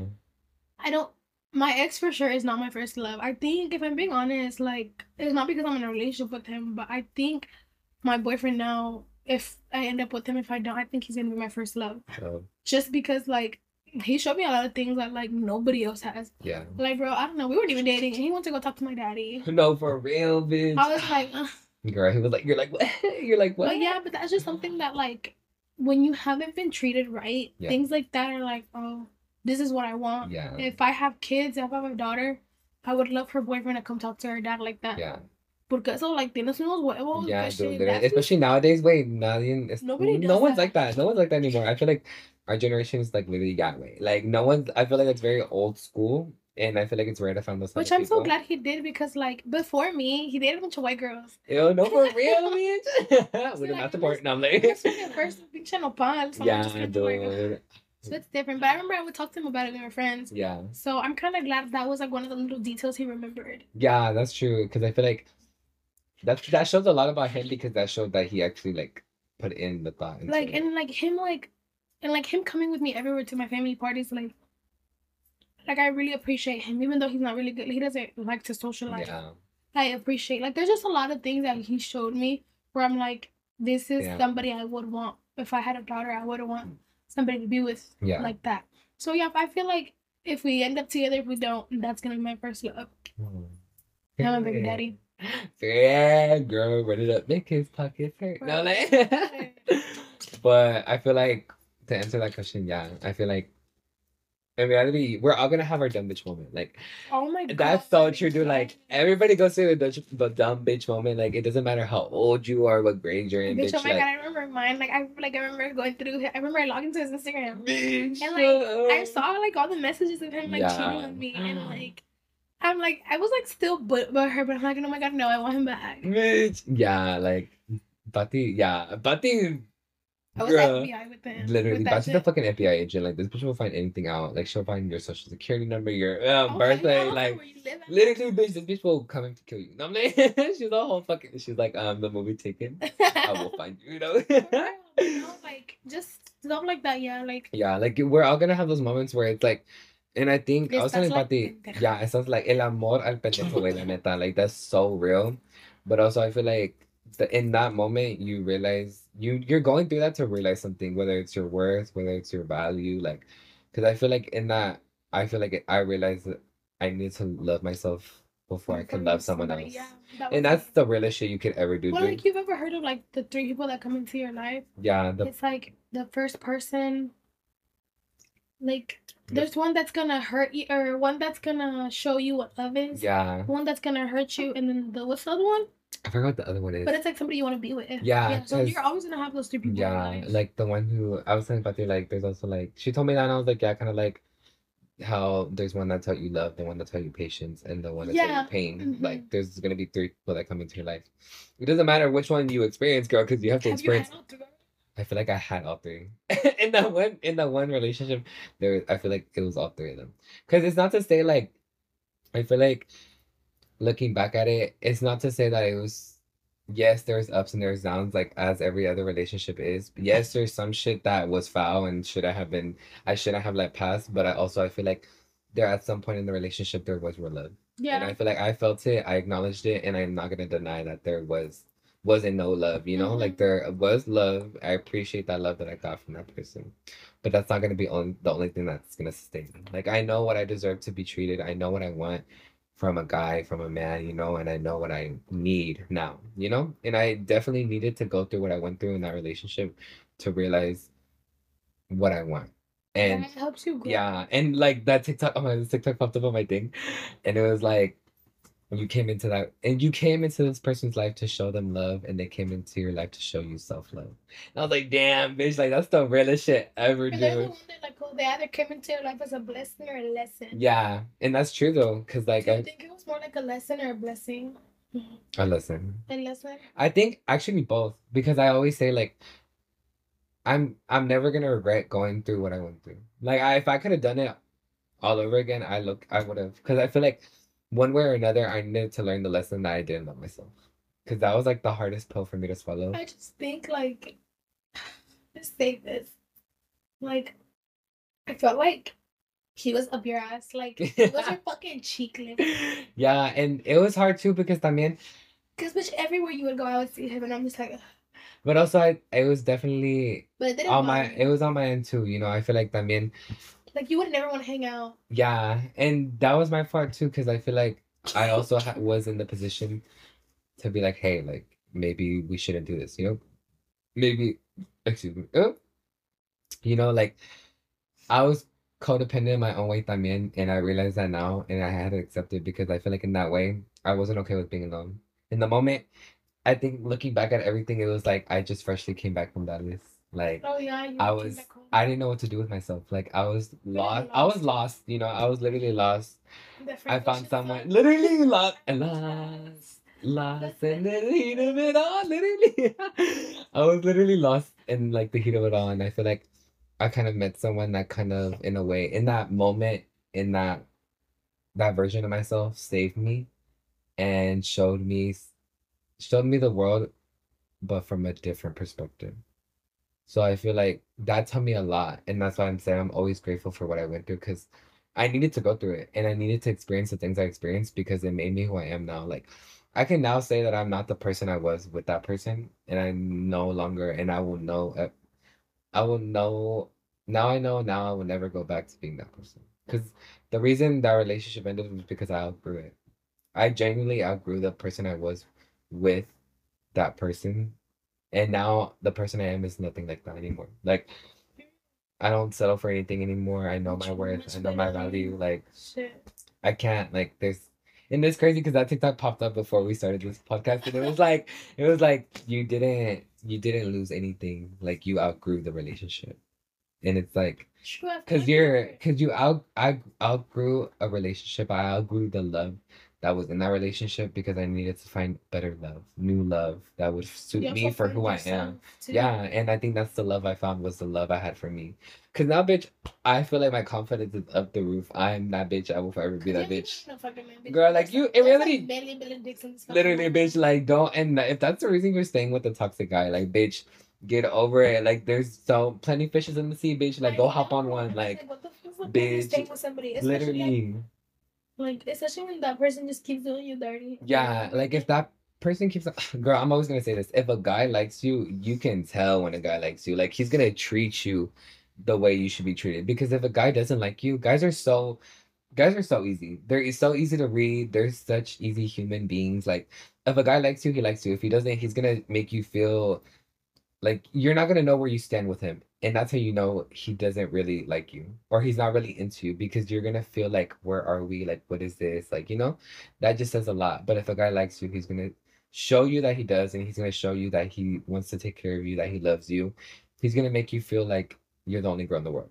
B: I don't. My ex for sure is not my first love. I think if I'm being honest, like it's not because I'm in a relationship with him, but I think my boyfriend now, if I end up with him, if I don't, I think he's gonna be my first love.
A: So,
B: Just because like he showed me a lot of things that like nobody else has.
A: yeah.
B: Like bro, I don't know. We weren't even dating, and he went to go talk to my daddy.
A: No, for real, bitch.
B: I was like, Ugh.
A: Girl, he was like, you're like, what? You're like, what?
B: but yeah, but that's just something that like when you haven't been treated right,
A: Yeah.
B: things like that are like, oh, this is what I want.
A: Yeah.
B: If I have kids, if I have a daughter, I would love her boyfriend to come talk to her dad like that.
A: Yeah.
B: Porque eso, like, tienes unos huevos.
A: Yeah, dude,
B: shit,
A: especially nowadays. Wait, nadie,
B: Nobody
A: no one's
B: that.
A: like that. No one's like that anymore. I feel like our generation is like literally that way. Like no one's. I feel like it's very old school, and I feel like it's rare to find those.
B: Which I'm so glad he did because, like, before me, he dated a bunch of white girls.
A: Ew, no, for real, bitch.
B: So,
A: Would have
B: like,
A: not support. No, I'm like.
B: The first pinche nopal. So I'm
A: yeah,
B: just gonna white
A: dude.
B: So it's different. But I remember I would talk to him about it. We were friends.
A: Yeah,
B: So I'm kind of glad that was like one of the little details he remembered.
A: yeah, that's true. Because I feel like that that shows a lot about him because that showed that he actually like put in the thought.
B: Like
A: it.
B: and like him like and like him coming with me everywhere to my family parties like like I really appreciate him even though he's not really good. He doesn't like to socialize.
A: yeah,
B: I appreciate like there's just a lot of things that he showed me where I'm like this is
A: Yeah.
B: somebody I would want if I had a daughter I would want somebody to be with
A: yeah.
B: like that. So yeah, I feel like if we end up together, if we don't, that's gonna be my first love.
A: Hmm.
B: I'm a baby daddy.
A: Yeah, girl, run it up, make his pockets hurt. No, like, but I feel like to answer that question, yeah, I feel like in reality, we're all gonna have our dumb bitch moment. Like
B: Oh my god.
A: that's so true, dude. Like everybody goes through the, dumb- the dumb bitch moment. Like it doesn't matter how old you are, what grade you're in,
B: Bitch, oh
A: bitch.
B: oh my
A: like,
B: god, I remember mine. Like I like I remember going through. I remember logged into his Instagram
A: bitch,
B: and like I
A: uh,
B: saw like all the messages of him like
A: Yeah.
B: cheating on me and like I'm like I was like still but but her, but I'm like oh my god no I want him back.
A: bitch. Yeah, like Bati, yeah, Bati.
B: I was
A: Girl.
B: FBI with him.
A: Literally,
B: with
A: Bati's the fucking FBI agent. Like this bitch will find anything out. Like she'll find your social security number, your um,
B: Oh,
A: birthday, like
B: where you live at.
A: literally, bitch. This bitch will come in to kill you. I'm like, she's the whole fucking. She's like, um, the movie Taken. I will find you. You know.
B: You know, like just stuff like that. Yeah, like
A: yeah, like we're all gonna have those moments where it's like, and I think I was
B: like
A: Pati, yeah, it sounds like el amor al pendejo, güey, la neta. Like that's so real, but also I feel like the, in that moment you realize you you're going through that to realize something, whether it's your worth, whether it's your value, like, because I feel like in that I feel like I realized that I need to love myself before I can love someone else.
B: Yeah, that
A: And that's the realest shit you could ever do,
B: Well,
A: dude.
B: like you've ever heard of like the three people that come into your life?
A: yeah, the
B: it's like the first person like there's one that's gonna hurt you or one that's gonna show you what love is
A: yeah.
B: one that's gonna hurt you and then the what's the other one
A: I forgot what the other one is.
B: but it's like somebody you want to be with
A: Yeah,
B: So you're always gonna have those three people in
A: Yeah,
B: life.
A: like the one who I was telling Pati, like there's also like she told me that and I was like, yeah, kind of like how there's one that taught you love, the one that taught you patience, and the one that taught
B: Yeah,
A: you pain.
B: mhm.
A: Like there's gonna be three people that come into your life. It doesn't matter which one you experience, girl, because you have to
B: have
A: experience.
B: Had all three?
A: I feel like I had all three in that one in that one relationship. There, I feel like it was all three of them. Because it's not to say like, I feel like looking back at it, it's not to say that it was. Yes, there's ups and there's downs, like as every other relationship is. Yes, there's some shit that was foul and should I have been, I shouldn't have let pass. But I also I feel like there at some point in the relationship there was real love,
B: Yeah.
A: and I feel like I felt it, I acknowledged it, and I'm not gonna deny that there was wasn't no love, you know? Like
B: Mhm.
A: there was love. I appreciate that love that I got from that person. But that's not gonna be on the only thing that's gonna sustain me. Like I know what I deserve to be treated. I know what I want from a guy, from a man, you know, and I know what I need now, you know? And I definitely needed to go through what I went through in that relationship to realize what I want. And
B: that helps you grow.
A: yeah, and like that TikTok, oh my, this TikTok popped up on my thing, and it was like, you came into that, and you came into this person's life to show them love, and they came into your life to show you self love. And I was like, damn, bitch, like that's the realest shit ever,
B: And then
A: dude.
B: you wonder, like, oh, they either came into your life as a blessing or a lesson.
A: Yeah, and that's true though, cause like
B: Do
A: I,
B: think it was more like a lesson or a blessing?
A: A lesson.
B: A lesson?
A: I think actually both, because I always say like, I'm I'm never gonna regret going through what I went through. Like I, if I could have done it all over again, I look, I would have, because I feel like one way or another, I needed to learn the lesson that I didn't love myself, because that was like the hardest pill for me to swallow.
B: I just think, like, just say this. Like, I felt like he was up your ass. Like, he was your fucking cheek lip.
A: yeah, and it was hard too because también,
B: Because, bitch, everywhere you would go, I would see him, and I'm just like, ugh.
A: but also I, it was definitely
B: but it didn't
A: on my,
B: me.
A: it was on my end too. You know, I feel like también,
B: Like, you would never want to hang out.
A: yeah, and that was my fault too because I feel like I also ha- was in the position to be like, hey, like maybe we shouldn't do this. You know, maybe, excuse me, oh, you know, like I was codependent in my own way también, and I realized that now, and I had to accept it because I feel like in that way I wasn't okay with being alone. In the moment, I think looking back at everything, it was like I just freshly came back from Dallas. Like
B: Oh, yeah.
A: I was. I didn't know what to do with myself. Like I was lost. I was
B: lost.
A: lost. You know, I was literally lost. I found someone literally lost and lost, lost in the heat of it all. Literally, I was literally lost in like the heat of it all, and I feel like I kind of met someone that kind of, in a way, in that moment, in that that version of myself, saved me, and showed me, showed me the world, but from a different perspective. So I feel like that taught me a lot, and that's why I'm saying I'm always grateful for what I went through because I needed to go through it, and I needed to experience the things I experienced because it made me who I am now. Like I can now say that I'm not the person I was with that person, and I'm no longer, and I will know, uh, I will know. Now I know. Now I will never go back to being that person because the reason that relationship ended was because I outgrew it. I genuinely outgrew the person I was with that person and now the person I am is nothing like that anymore. Like I don't settle for anything anymore. I know my worth. I know my value. Like
B: Shit.
A: I can't like there's and it's crazy because that TikTok popped up before we started this podcast and it was like it was like you didn't you didn't lose anything. Like you outgrew the relationship. And it's like
B: True, I feel
A: Cause you're, cause you out, I outgrew a relationship. I outgrew the love that was in that relationship because I needed to find better love, new love that would suit me for who I am.
B: too.
A: Yeah, and I think that's the love I found was the love I had for me. Cause now, bitch, I feel like my confidence is up the roof. I'm that bitch. I will forever be that bitch.
B: no man, bitch.
A: Girl, like, you- in
B: there's, like, barely in
A: Literally, bitch. Like, don't. And if that's the reason you're staying with the toxic guy, like, bitch, get over it. Like, there's so plenty fishes in the sea, bitch. Like,
B: I
A: go hop on one. Like,
B: what the fuck would make you
A: bitch,
B: stay with somebody, especially like,
A: literally.
B: Like especially when that person just keeps doing you dirty.
A: Yeah, like if that person keeps girl, I'm always gonna say this. If a guy likes you, you can tell when a guy likes you. Like he's gonna treat you the way you should be treated. Because if a guy doesn't like you, guys are so guys are so easy. They're so easy to read. They're such easy human beings. Like if a guy likes you, he likes you. If he doesn't, he's gonna make you feel like you're not gonna know where you stand with him. And that's how you know he doesn't really like you or he's not really into you because you're gonna feel like, where are we? Like, what is this? Like, you know, that just says a lot. But if a guy likes you, he's gonna show you that he does and he's gonna show you that he wants to take care of you, that he loves you. He's gonna make you feel like you're the only girl in the world.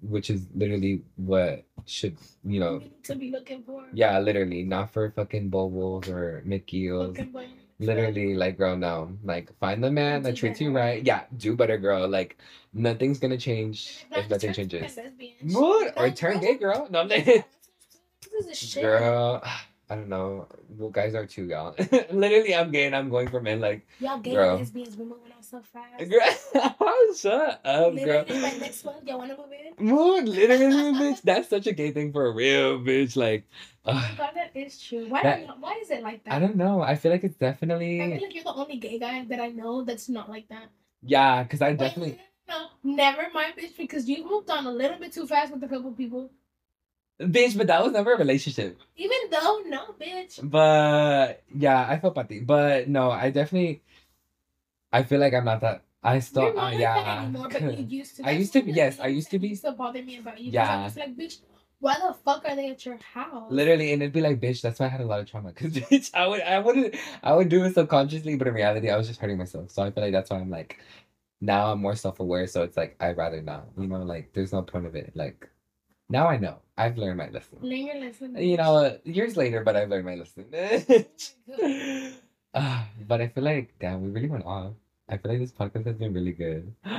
A: Which is literally what should, you know,
B: to be looking for.
A: yeah, literally, not for fucking bobos or Mickeyos. Literally, like, girl, no. Like, find the man that
B: Do
A: treats you right. Yeah, do better, girl. Like, nothing's gonna change if nothing changes.
B: What?
A: Or turn gay, girl. No, I'm like,
B: This is a shit.
A: girl. I don't know. Well, guys are too, y'all. Literally, I'm gay and I'm going for men. Like,
B: Y'all gay
A: Girl.
B: lesbians, we're moving on so fast.
A: girl, shut up, girl.
B: Literally, like next month, y'all wanna move in?
A: Mood, literally, bitch. That's such a gay thing for a real bitch. Like,
B: Oh
A: ugh,
B: my god, that is true. Why?
A: That-
B: are you- why is it like that?
A: I don't know. I feel like it's definitely.
B: I feel like you're the only gay guy that I know that's not like that.
A: yeah. Because I
B: Wait,
A: definitely
B: no, never mind, bitch, because you moved on a little bit too fast with a couple people.
A: Bitch, but that was never a relationship.
B: Even though, no, bitch.
A: But yeah, I felt pati. But no, I definitely. I feel like I'm not that. I still,
B: You're
A: uh,
B: like
A: yeah.
B: anymore, but you used to.
A: I used to be- yes, I used to be-
B: Used to bother me about you.
A: Yeah.
B: Yeah. I was like, bitch, why the fuck are they at your house?
A: Literally, and it'd be like, bitch, that's why I had a lot of trauma. Cause bitch, I would, I wouldn't, I would do it subconsciously, but in reality, I was just hurting myself. So I feel like that's why I'm like, now I'm more self aware. So it's like I'd rather not. You know, like there's no point of it. Like now I know. I've learned my lesson.
B: Learn your lesson.
A: You know, years later, but I've learned my lesson. Ah, but I feel like, damn, we really went off. I feel like this podcast has been really good.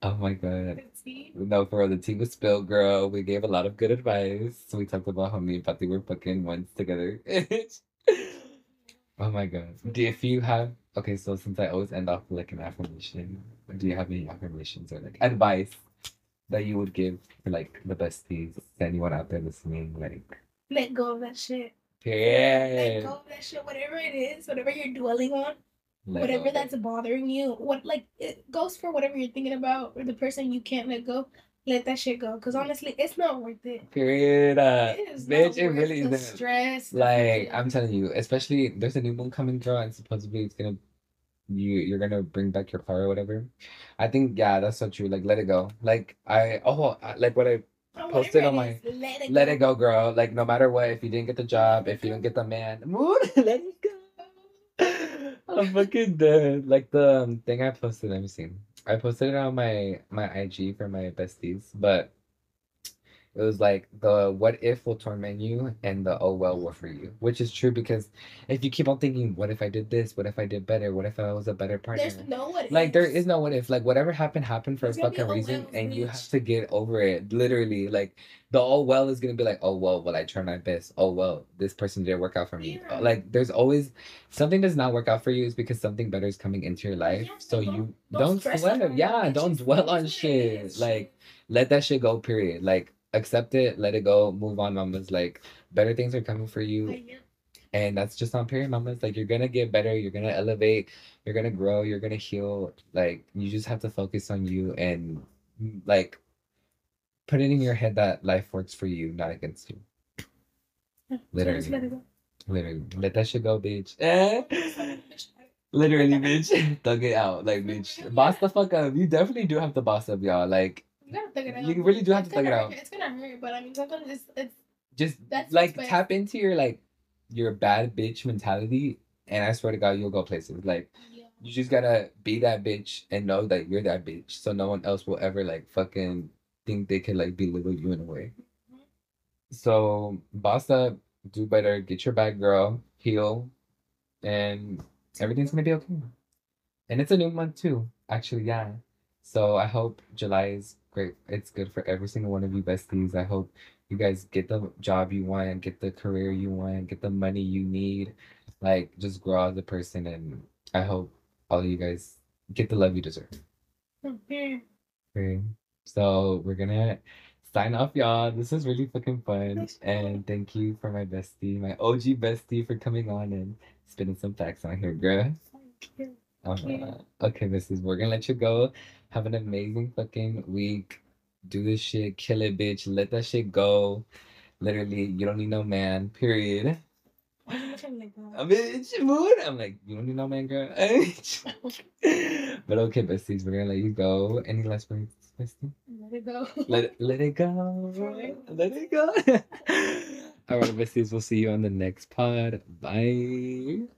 A: Oh my god. No, for real, the tea was spilled, girl. We gave a lot of good advice. We talked about how me and Pati were fucking once together. oh my god. Do if you have okay, so since I always end off with like an affirmation, do you have any affirmations or like advice that you would give for like the besties to anyone out there listening? Like
B: Let go of that shit. Yeah.
A: Let
B: go of that shit. Whatever it is, whatever you're dwelling on,
A: Let
B: whatever that's bothering you, what like it goes for whatever you're thinking about or the person you can't let go. Let that shit go. Cause honestly, it's not worth it.
A: period. Uh,
B: It is
A: bitch,
B: not
A: it
B: worth
A: really isn't.
B: stress.
A: Like I'm telling you, especially there's a new moon coming, girl, and supposedly it's gonna you you're gonna bring back your car or whatever. I think yeah, that's so true. Like let it go. Like I oh like what I posted on
B: my let it
A: let
B: go.
A: it go, girl. Like no matter what, if you didn't get the job, if you didn't get the man, mood, let it go. I'm fucking dead. Like the um, thing I posted, let me see. I posted it on my my IG for my besties, but it was like the what if will torment you and the oh well will for you, which is true because if you keep on thinking, what if I did this? What if I did better? What if I was a better partner?
B: There's no what
A: Like there
B: ifs.
A: no what if. Like whatever happened happened for a
B: There's gonna
A: fucking
B: oh
A: reason,
B: wells,
A: and you
B: bitch.
A: have to get over it. Literally, like the oh well is gonna be like, oh well, well I tried my best. Oh well, this person didn't work out for me.
B: Yeah.
A: Like there's always something does not work out for you is because something better is coming into your life.
B: Yeah,
A: so
B: don't-
A: you
B: don't
A: don't sweat. Yeah, don't dwell on shit. Like let that shit go. Period. Like accept it, let it go, move on, mamas. Like better things are coming for you. And that's just on period, mamas. Like you're gonna get better, you're gonna elevate, you're gonna grow, you're gonna heal. Like you just have to focus on you and like put it in your head that life works for you, not against you.
B: Yeah, so
A: Literally.
B: let it go.
A: Literally. Let that shit go, bitch. Eh? Literally, bitch. Thug it out. Like bitch. Boss the fuck up. You definitely do have to boss up, y'all. Like
B: You gotta it out.
A: You really do have
B: It's
A: to thug it out.
B: hurt. It's gonna hurt, but I mean, sometimes it's it's
A: just
B: That's
A: like tap into your like your bad bitch mentality and I swear to God you'll go places. Like
B: yeah.
A: You just gotta be that bitch and know that you're that bitch, so no one else will ever like fucking think they could like belittle you in a way. Mm-hmm. So boss up, do better, get your bag, girl, heal, and everything's gonna be okay. And it's a new month too, actually, yeah. So I hope July is great. It's good for every single one of you besties. I hope you guys get the job you want, get the career you want, get the money you need. Like just grow as a person and I hope all of you guys get the love you deserve.
B: Okay.
A: Okay. So we're gonna sign off, y'all. This was really fucking fun. And thank you for my bestie, my OG bestie, for coming on and spitting some facts on here, girl.
B: Thank you.
A: Uh, okay, besties, we're gonna let you go. Have an amazing fucking week. Do this shit, kill it, bitch. Let that shit go. Literally, you don't need no man. Period.
B: Why am I trying to let go?
A: A bitch mood. I'm like, you don't need no man, girl. but okay, besties, we're gonna let you go. Any last words, bestie?
B: Let it go.
A: Let it, let it go. Let it go. All right, besties, we'll see you on the next pod. Bye.